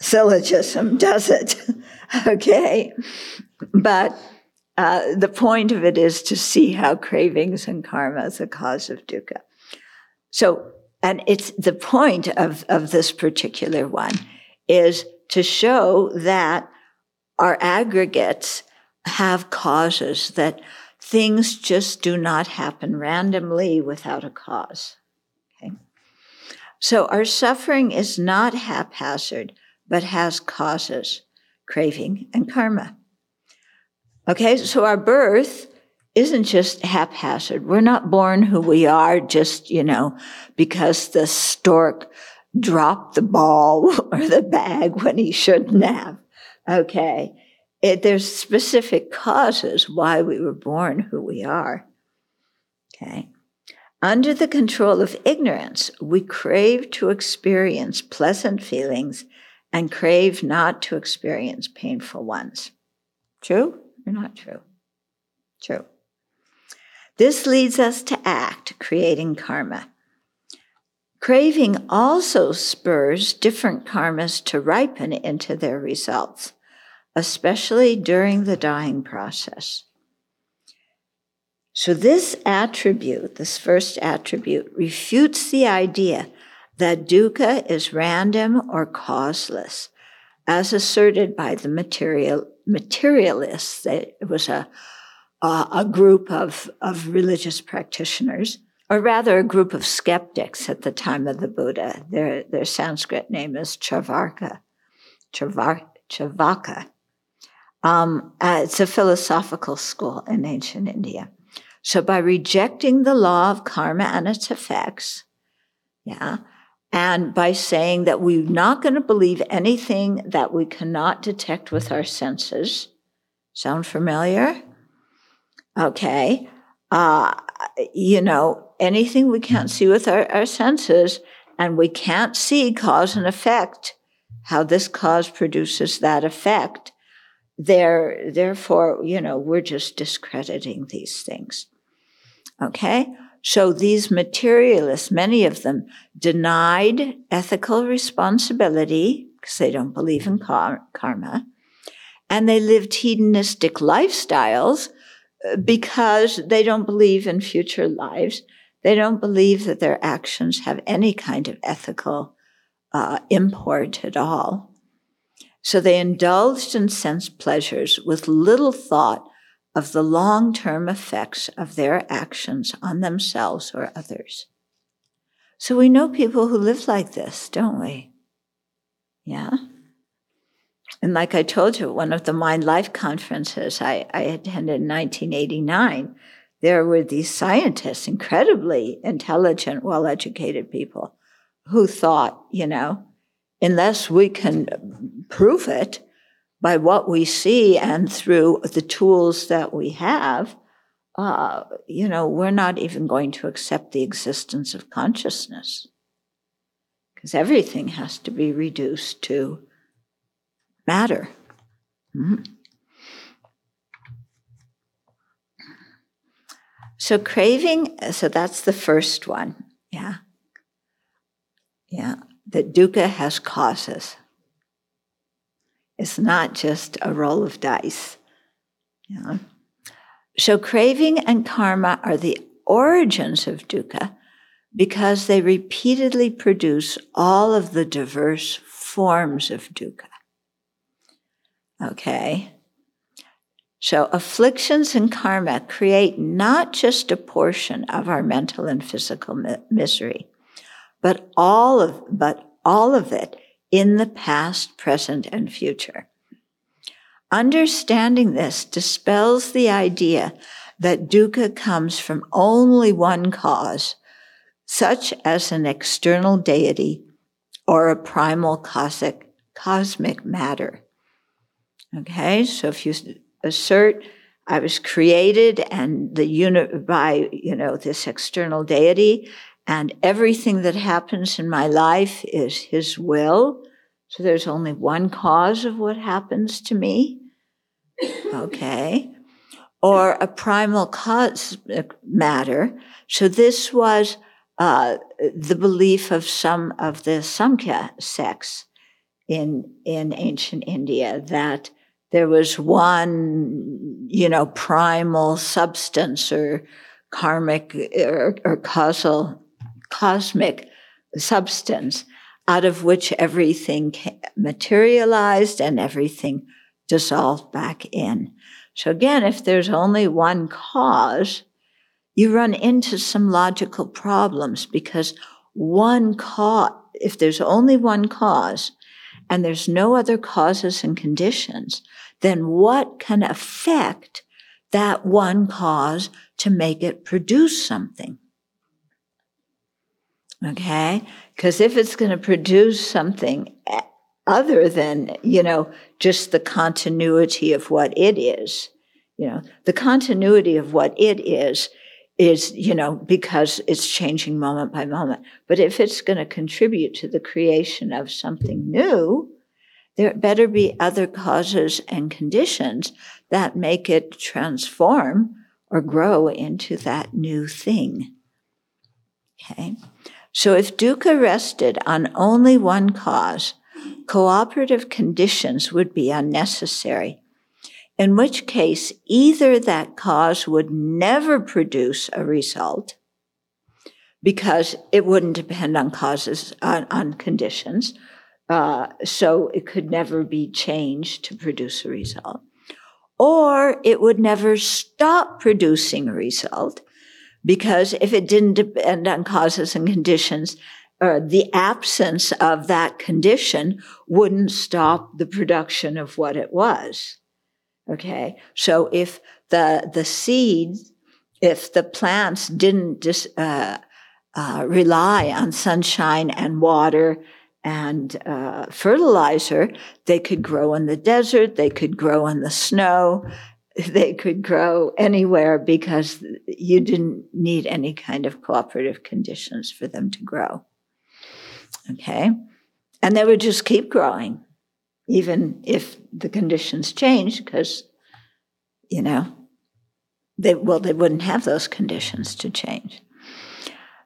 syllogism, does it? okay. But uh, the point of it is to see how cravings and karma is a cause of dukkha. So, and it's the point of, of this particular one is to show that our aggregates have causes, that things just do not happen randomly without a cause. So our suffering is not haphazard, but has causes, craving, and karma. Okay, so our birth isn't just haphazard. We're not born who we are just, you know, because the stork dropped the ball or the bag when he shouldn't have. Okay it, there's specific causes why we were born who we are. Okay. Under the control of ignorance, we crave to experience pleasant feelings and crave not to experience painful ones. True or not true? True. This leads us to act, creating karma. Craving also spurs different karmas to ripen into their results especially during the dying process. So, this attribute, this first attribute, refutes the idea that dukkha is random or causeless, as asserted by the material, materialists. It was a, a, a group of, of religious practitioners, or rather a group of skeptics at the time of the Buddha. Their, their Sanskrit name is Chavarka. Chavar, Chavaka. Um, uh, it's a philosophical school in ancient India. So by rejecting the law of karma and its effects, yeah, and by saying that we're not going to believe anything that we cannot detect with our senses. Sound familiar? Okay. Uh, you know, anything we can't see with our, our senses, and we can't see cause and effect, how this cause produces that effect there, therefore, you know, we're just discrediting these things. Okay? So these materialists, many of them, denied ethical responsibility because they don't believe in kar- karma. And they lived hedonistic lifestyles uh, because they don't believe in future lives. They don't believe that their actions have any kind of ethical uh, import at all. So they indulged in sense pleasures with little thought of the long term effects of their actions on themselves or others. So we know people who live like this, don't we? Yeah. And like I told you, one of the Mind Life conferences I, I attended in 1989, there were these scientists, incredibly intelligent, well educated people, who thought, you know, unless we can prove it by what we see and through the tools that we have, uh, you know, we're not even going to accept the existence of consciousness. Because everything has to be reduced to matter. Mm-hmm. So, craving, so that's the first one. Yeah. Yeah. That dukkha has causes. It's not just a roll of dice. So, craving and karma are the origins of dukkha because they repeatedly produce all of the diverse forms of dukkha. Okay. So afflictions and karma create not just a portion of our mental and physical mi- misery, but all of, but all of it in the past, present, and future. Understanding this dispels the idea that dukkha comes from only one cause, such as an external deity or a primal cosmic, cosmic matter. Okay, so if you assert I was created and the unit by, you know, this external deity, and everything that happens in my life is his will. So there's only one cause of what happens to me. Okay. Or a primal cosmic matter. So this was uh, the belief of some of the Samkhya sects in, in ancient India that there was one, you know, primal substance or karmic or, or causal, cosmic substance out of which everything materialized and everything dissolved back in. So again, if there's only one cause, you run into some logical problems because one cause, if there's only one cause, and there's no other causes and conditions, then what can affect that one cause to make it produce something? Okay? Because if it's going to produce something eh, other than, you know, just the continuity of what it is, you know, the continuity of what it is is, you know, because it's changing moment by moment. But if it's going to contribute to the creation of something new, there better be other causes and conditions that make it transform or grow into that new thing. Okay. So if dukkha rested on only one cause, cooperative conditions would be unnecessary in which case either that cause would never produce a result because it wouldn't depend on causes, on, on conditions. Uh, so it could never be changed to produce a result. Or it would never stop producing a result because if it didn't depend on causes and conditions, uh, the absence of that condition wouldn't stop the production of what it was. Okay. So if the, the seeds, if the plants didn't dis, uh, uh, rely on sunshine and water and uh, fertilizer, they could grow in the desert, they could grow in the snow, they could grow anywhere because you didn't need any kind of cooperative conditions for them to grow. Okay? And they would just keep growing even if the conditions change, because, you know, they, well, they wouldn't have those conditions to change.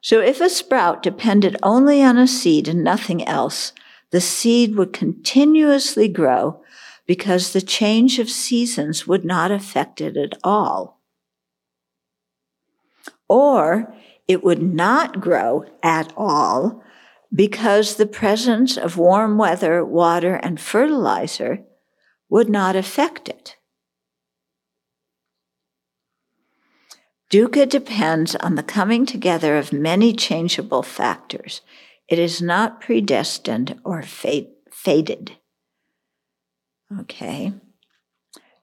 So if a sprout depended only on a seed and nothing else, the seed would continuously grow because the change of seasons would not affect it at all. Or it would not grow at all because the presence of warm weather, water, and fertilizer would not affect it. Dukkha depends on the coming together of many changeable factors. It is not predestined or fate, fated. Okay.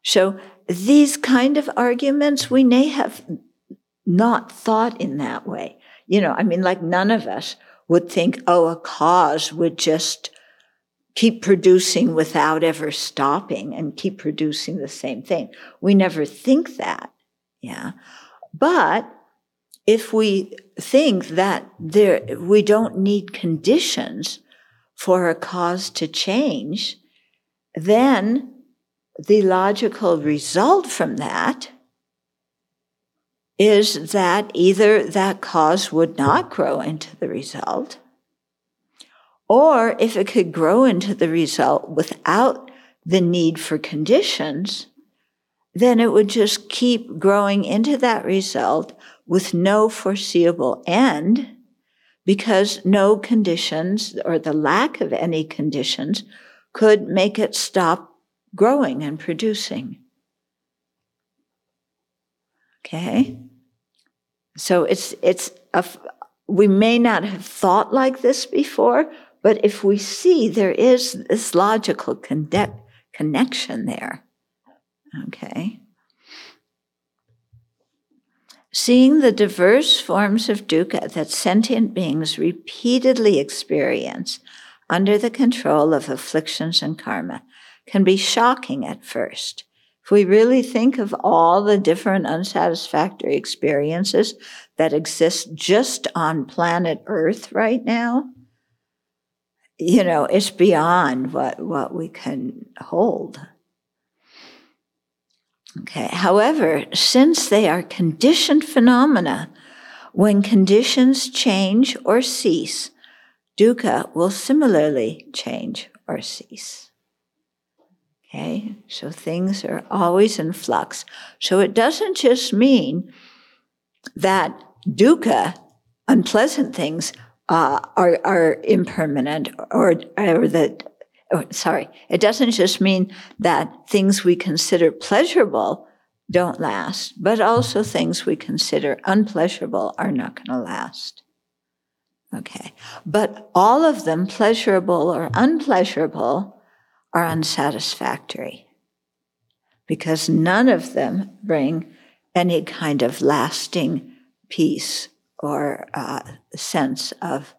So these kind of arguments we may have not thought in that way. You know, I mean, like none of us would think, oh, a cause would just keep producing without ever stopping and keep producing the same thing. We never think that. Yeah. But if we think that there, we don't need conditions for a cause to change, then the logical result from that is that either that cause would not grow into the result, or if it could grow into the result without the need for conditions, then it would just keep growing into that result with no foreseeable end because no conditions or the lack of any conditions could make it stop growing and producing. Okay? So it's, it's a, we may not have thought like this before, but if we see there is this logical conde- connection there, Okay. Seeing the diverse forms of dukkha that sentient beings repeatedly experience under the control of afflictions and karma can be shocking at first. If we really think of all the different unsatisfactory experiences that exist just on planet Earth right now, you know, it's beyond what, what we can hold. Okay. However, since they are conditioned phenomena, when conditions change or cease, dukkha will similarly change or cease. Okay, so things are always in flux. So it doesn't just mean that dukkha, unpleasant things, uh, are, are impermanent or, or that oh, sorry, it doesn't just mean that things we consider pleasurable don't last, but also things we consider unpleasurable are not going to last. Okay. But all of them, pleasurable or unpleasurable, are unsatisfactory because none of them bring any kind of lasting peace or uh, sense of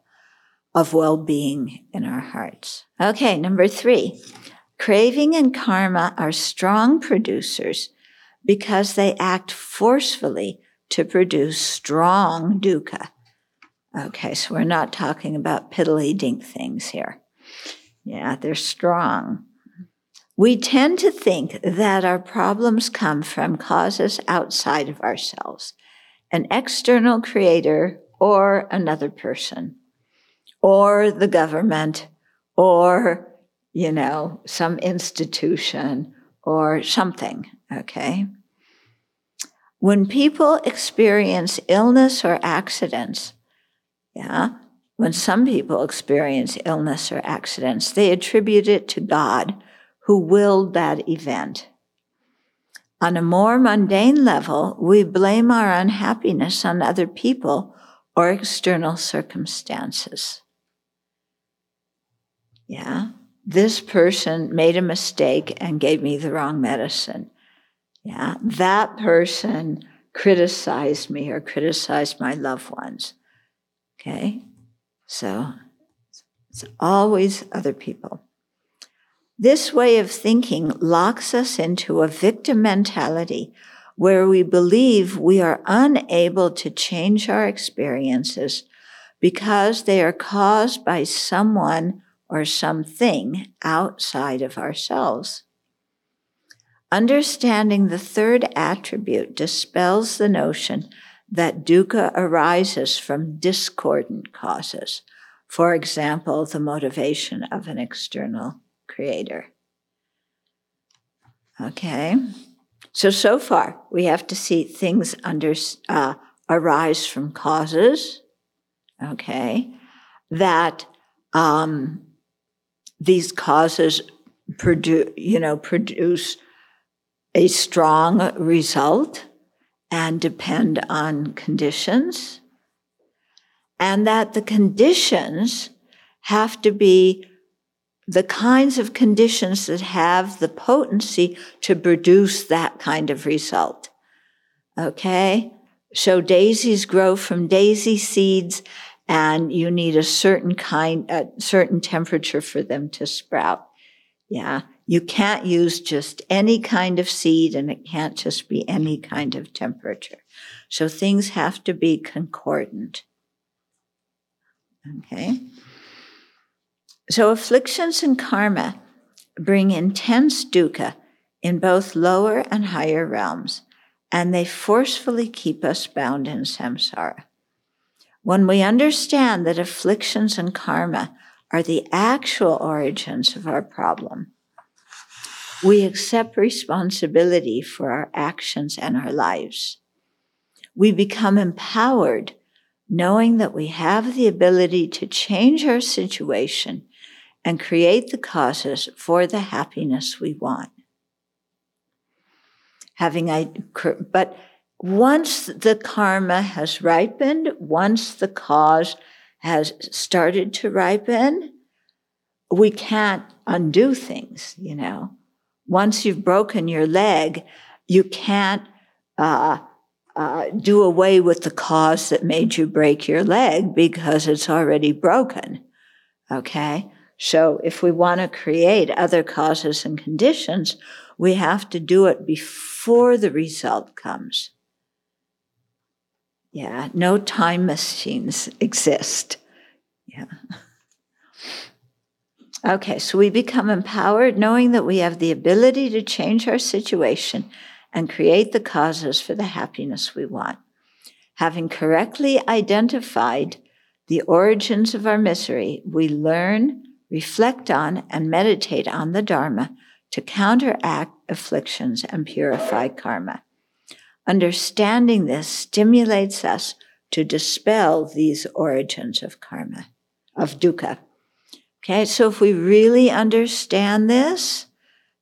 of well being in our hearts. Okay, number three craving and karma are strong producers because they act forcefully to produce strong dukkha. Okay, so we're not talking about piddly dink things here. Yeah, they're strong. We tend to think that our problems come from causes outside of ourselves, an external creator or another person or the government or, you know, some institution or something, okay? When people experience illness or accidents, yeah, when some people experience illness or accidents, they attribute it to God who willed that event. On a more mundane level, we blame our unhappiness on other people or external circumstances. Yeah. This person made a mistake and gave me the wrong medicine. Yeah. That person criticized me or criticized my loved ones. Okay. So it's always other people. This way of thinking locks us into a victim mentality where we believe we are unable to change our experiences because they are caused by someone or something outside of ourselves. Understanding the third attribute dispels the notion that dukkha arises from discordant causes. For example, the motivation of an external creator. Okay. So, so far, we have to see things under, uh, arise from causes, okay, that um, these causes produce, you know, produce a strong result and depend on conditions, and that the conditions have to be the kinds of conditions that have the potency to produce that kind of result. Okay? So daisies grow from daisy seeds and you need a certain kind, a certain temperature for them to sprout. Yeah. You can't use just any kind of seed and it can't just be any kind of temperature. So things have to be concordant. Okay. So afflictions and karma bring intense dukkha in both lower and higher realms, and they forcefully keep us bound in samsara. When we understand that afflictions and karma are the actual origins of our problem, we accept responsibility for our actions and our lives. We become empowered knowing that we have the ability to change our situation and create the causes for the happiness we want. Having I, but once the karma has ripened, once the cause has started to ripen, we can't undo things, you know. Once you've broken your leg, you can't uh, uh, do away with the cause that made you break your leg because it's already broken. Okay? So if we want to create other causes and conditions, we have to do it before the result comes. Yeah, no time machines exist. Yeah. Okay, so we become empowered knowing that we have the ability to change our situation and create the causes for the happiness we want. Having correctly identified the origins of our misery, we learn reflect on, and meditate on the Dharma to counteract afflictions and purify karma. Understanding this stimulates us to dispel these origins of karma, of dukkha. Okay, so if we really understand this,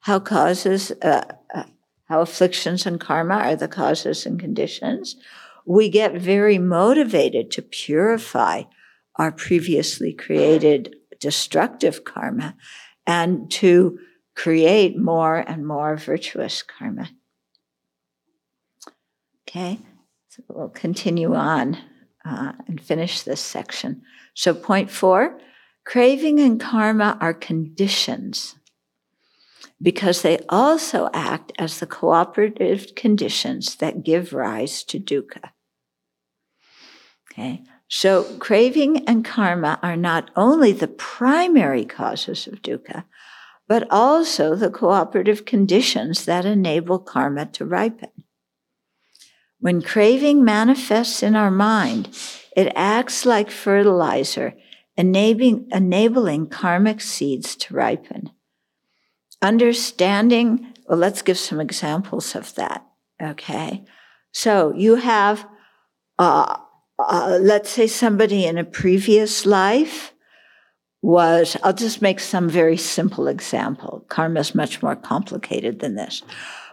how causes, uh, uh, how afflictions and karma are the causes and conditions, we get very motivated to purify our previously created destructive karma and to create more and more virtuous karma. Okay, so we'll continue on uh, and finish this section. So, point four craving and karma are conditions because they also act as the cooperative conditions that give rise to dukkha. Okay, so craving and karma are not only the primary causes of dukkha, but also the cooperative conditions that enable karma to ripen. When craving manifests in our mind, it acts like fertilizer, enabling, enabling karmic seeds to ripen. Understanding, well, let's give some examples of that. Okay. So you have, uh, uh, let's say somebody in a previous life was, I'll just make some very simple example. Karma is much more complicated than this.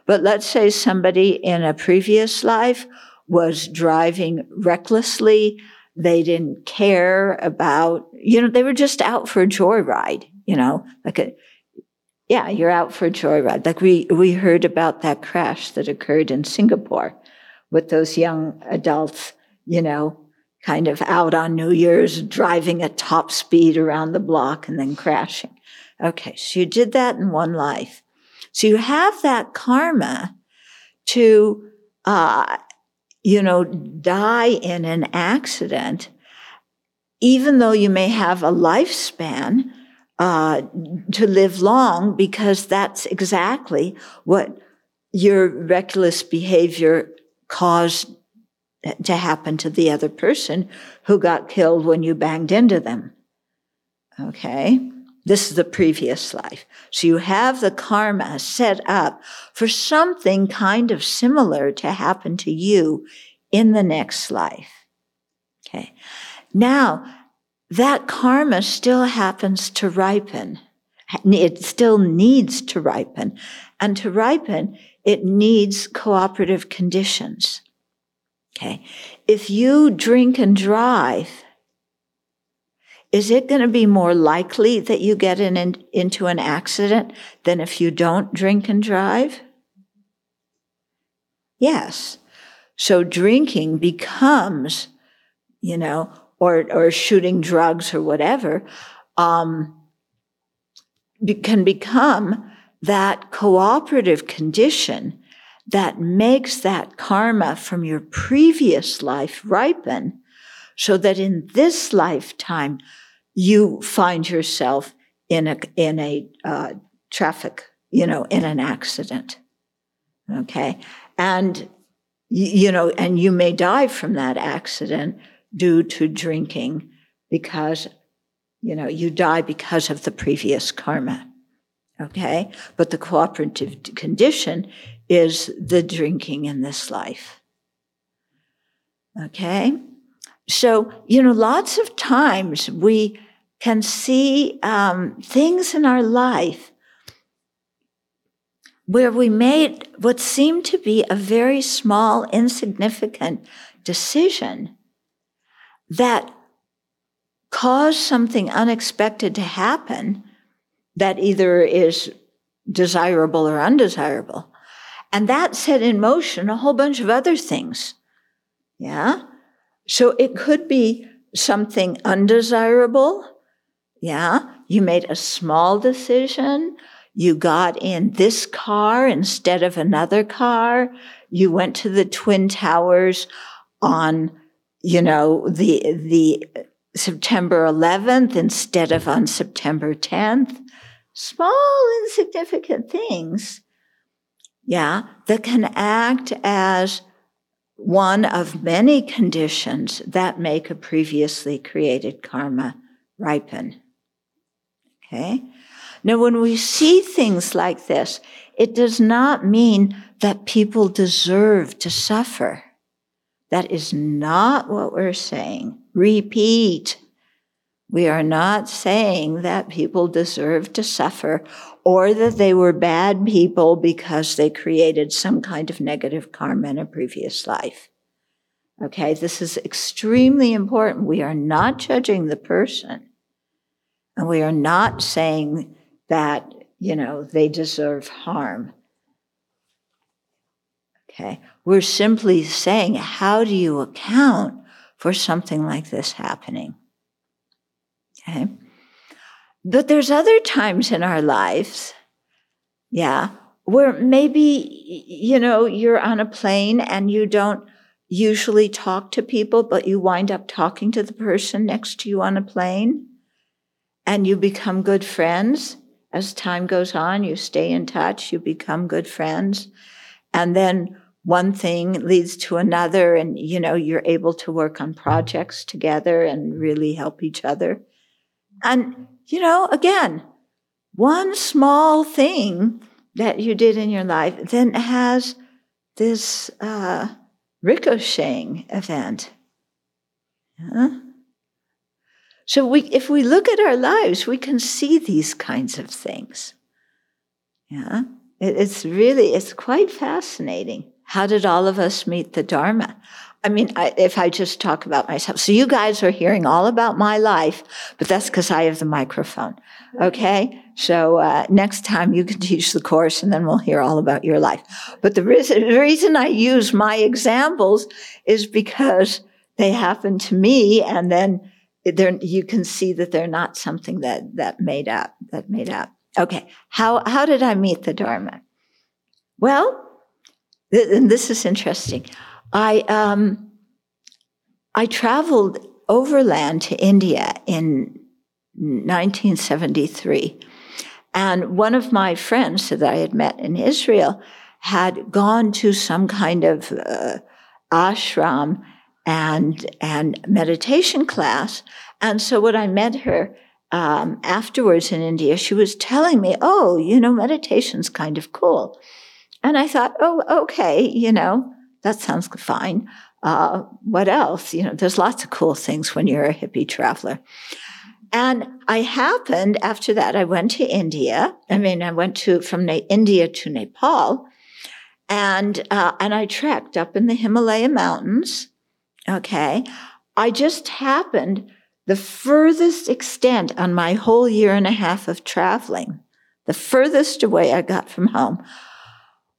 But let's say somebody in a previous life was driving recklessly. They didn't care about, you know, they were just out for a joyride, you know, like a, yeah, you're out for a joyride. Like we, we heard about that crash that occurred in Singapore with those young adults you know, kind of out on New Year's, driving at top speed around the block and then crashing. Okay, so you did that in one life. So you have that karma to, uh, you know, die in an accident, even though you may have a lifespan uh, to live long, because that's exactly what your reckless behavior caused to happen to the other person who got killed when you banged into them. Okay? This is the previous life. So you have the karma set up for something kind of similar to happen to you in the next life. Okay. Now, that karma still happens to ripen. It still needs to ripen. And to ripen, it needs cooperative conditions. Okay. If you drink and drive, is it going to be more likely that you get in, in, into an accident than if you don't drink and drive? Yes. So drinking becomes, you know, or, or shooting drugs or whatever, um, can become that cooperative condition that makes that karma from your previous life ripen so that in this lifetime you find yourself in a in a uh, traffic you know in an accident okay? And you know and you may die from that accident due to drinking because you know you die because of the previous karma okay? But the cooperative condition is the drinking in this life okay? So you know lots of times we can see um, things in our life where we made what seemed to be a very small insignificant decision that caused something unexpected to happen that either is desirable or undesirable. And that set in motion a whole bunch of other things. Yeah. So it could be something undesirable. Yeah. You made a small decision. You got in this car instead of another car. You went to the Twin Towers on, you know, the, the September 11th instead of on September 10th small, insignificant things, yeah, that can act as one of many conditions that make a previously created karma ripen. Okay? Now, when we see things like this, it does not mean that people deserve to suffer. That is not what we're saying. Repeat. We are not saying that people deserve to suffer or that they were bad people because they created some kind of negative karma in a previous life. Okay, this is extremely important. We are not judging the person. And we are not saying that, you know, they deserve harm. Okay, we're simply saying, how do you account for something like this happening? Okay. But there's other times in our lives, yeah, where maybe, you know, you're on a plane and you don't usually talk to people, but you wind up talking to the person next to you on a plane and you become good friends. As time goes on, you stay in touch, you become good friends. And then one thing leads to another, and you know, you're able to work on projects together and really help each other. And, you know, again, one small thing that you did in your life then has this uh, ricocheting event. Yeah? So we, if we look at our lives, we can see these kinds of things. Yeah, it, it's really it's quite fascinating. How did all of us meet the Dharma? I mean, I, if I just talk about myself. So you guys are hearing all about my life, but that's because I have the microphone. Okay. So, uh, next time you can teach the course and then we'll hear all about your life. But the reason, the reason I use my examples is because they happen to me and then you can see that they're not something that, that made up, that made up. Okay. How, how did I meet the Dharma? Well, th- and this is interesting. I um, I traveled overland to India in 1973, and one of my friends that I had met in Israel had gone to some kind of uh, ashram and and meditation class, and so when I met her. Um, afterwards in India, she was telling me, "Oh, you know, meditation's kind of cool," and I thought, "Oh, okay, you know, that sounds fine. Uh, what else? You know, there's lots of cool things when you're a hippie traveler. And I happened after that, I went to India. I mean, I went to from India to Nepal, and uh, and I trekked up in the Himalaya mountains. Okay, I just happened the furthest extent on my whole year and a half of traveling, the furthest away I got from home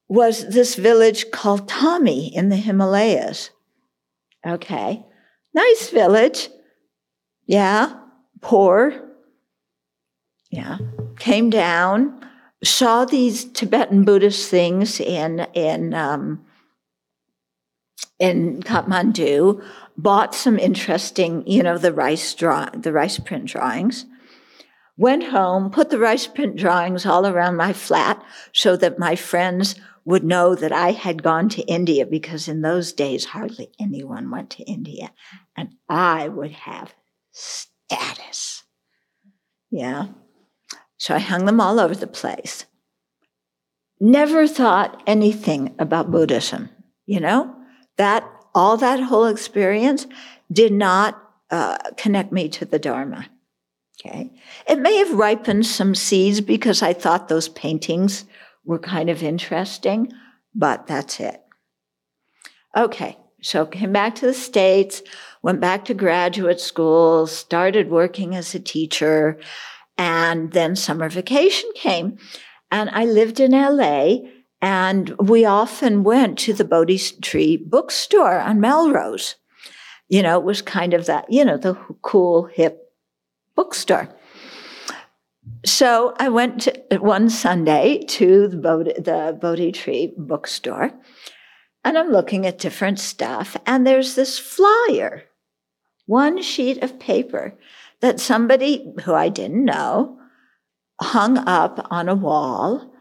was this village called Tommy in the Himalayas. Okay. Nice village. Yeah. Poor. Yeah. Came down, saw these Tibetan Buddhist things in, in, um, in Kathmandu, bought some interesting, you know, the rice draw, the rice print drawings. Went home, put the rice print drawings all around my flat so that my friends would know that I had gone to India because in those days hardly anyone went to India and I would have status. Yeah. So I hung them all over the place. Never thought anything about Buddhism, you know? That all that whole experience did not uh, connect me to the Dharma. Okay. It may have ripened some seeds because I thought those paintings were kind of interesting, but that's it. Okay. So came back to the States, went back to graduate school, started working as a teacher, and then summer vacation came. And I lived in LA and we often went to the Bodhi Tree bookstore on Melrose. You know, it was kind of that, you know, the cool, hip bookstore. So I went to, one Sunday to the Bodhi, the Bodhi Tree bookstore, and I'm looking at different stuff, and there's this flyer, one sheet of paper that somebody who I didn't know hung up on a wall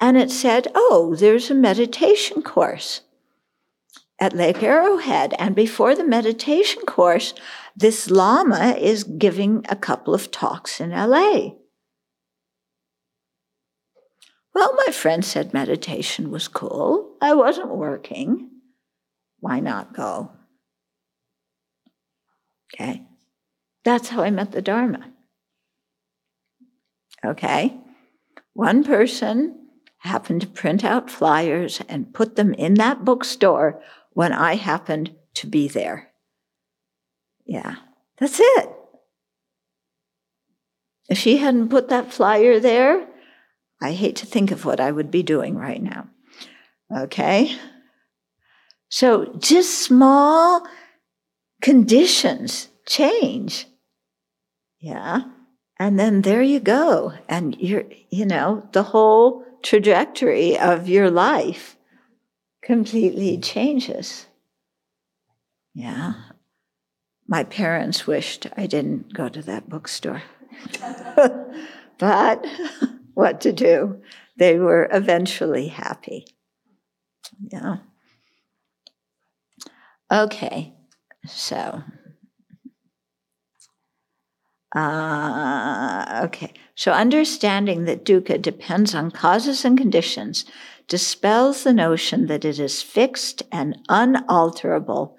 and it said, oh, there's a meditation course at Lake Arrowhead. And before the meditation course, this Lama is giving a couple of talks in LA. Well, my friend said meditation was cool. I wasn't working. Why not go? Okay. That's how I met the Dharma. Okay. One person happened to print out flyers and put them in that bookstore when I happened to be there. Yeah, that's it. If she hadn't put that flyer there, I hate to think of what I would be doing right now. Okay? So just small conditions change. Yeah. And then there you go. And you're, you know, the whole trajectory of your life completely changes. Yeah. My parents wished I didn't go to that bookstore. but what to do? They were eventually happy. Yeah. Okay, so uh, okay. So understanding that dukkha depends on causes and conditions dispels the notion that it is fixed and unalterable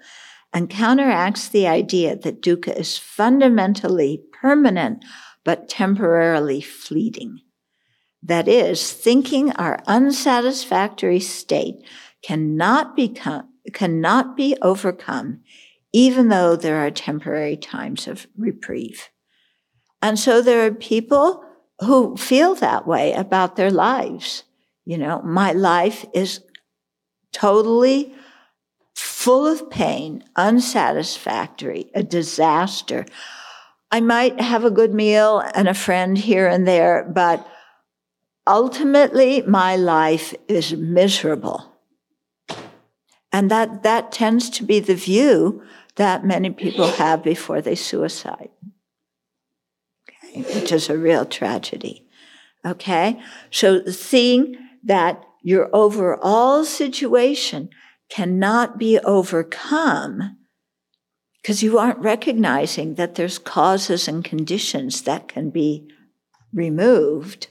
and counteracts the idea that dukkha is fundamentally permanent but temporarily fleeting. That is, thinking our unsatisfactory state cannot become, cannot be overcome even though there are temporary times of reprieve. And so there are people who feel that way about their lives. You know, my life is totally full of pain, unsatisfactory, a disaster. I might have a good meal and a friend here and there, but ultimately my life is miserable. And that, that tends to be the view that many people have before they suicide which is a real tragedy. Okay? So seeing that your overall situation cannot be overcome because you aren't recognizing that there's causes and conditions that can be removed.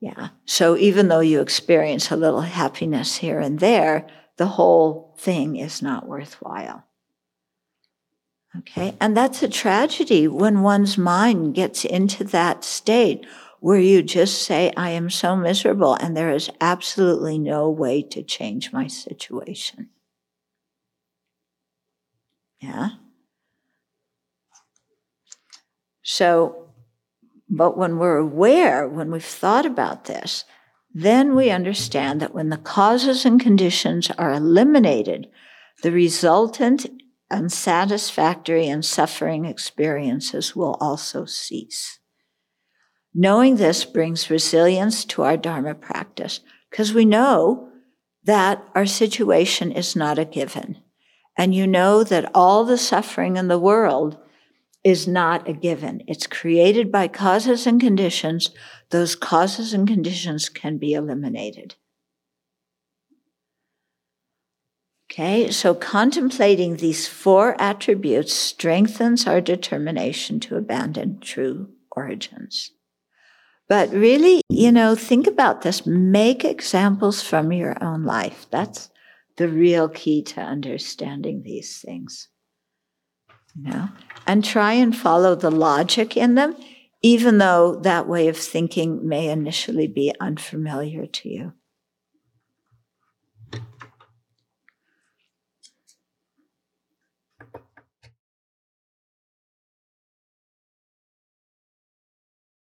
Yeah. So even though you experience a little happiness here and there, the whole thing is not worthwhile. Okay, and that's a tragedy when one's mind gets into that state where you just say, I am so miserable and there is absolutely no way to change my situation. Yeah? So, but when we're aware, when we've thought about this, then we understand that when the causes and conditions are eliminated, the resultant unsatisfactory and suffering experiences will also cease. Knowing this brings resilience to our Dharma practice because we know that our situation is not a given. And you know that all the suffering in the world is not a given. It's created by causes and conditions. Those causes and conditions can be eliminated. Okay, so contemplating these four attributes strengthens our determination to abandon true origins. But really, you know, think about this. Make examples from your own life. That's the real key to understanding these things. You know? And try and follow the logic in them, even though that way of thinking may initially be unfamiliar to you.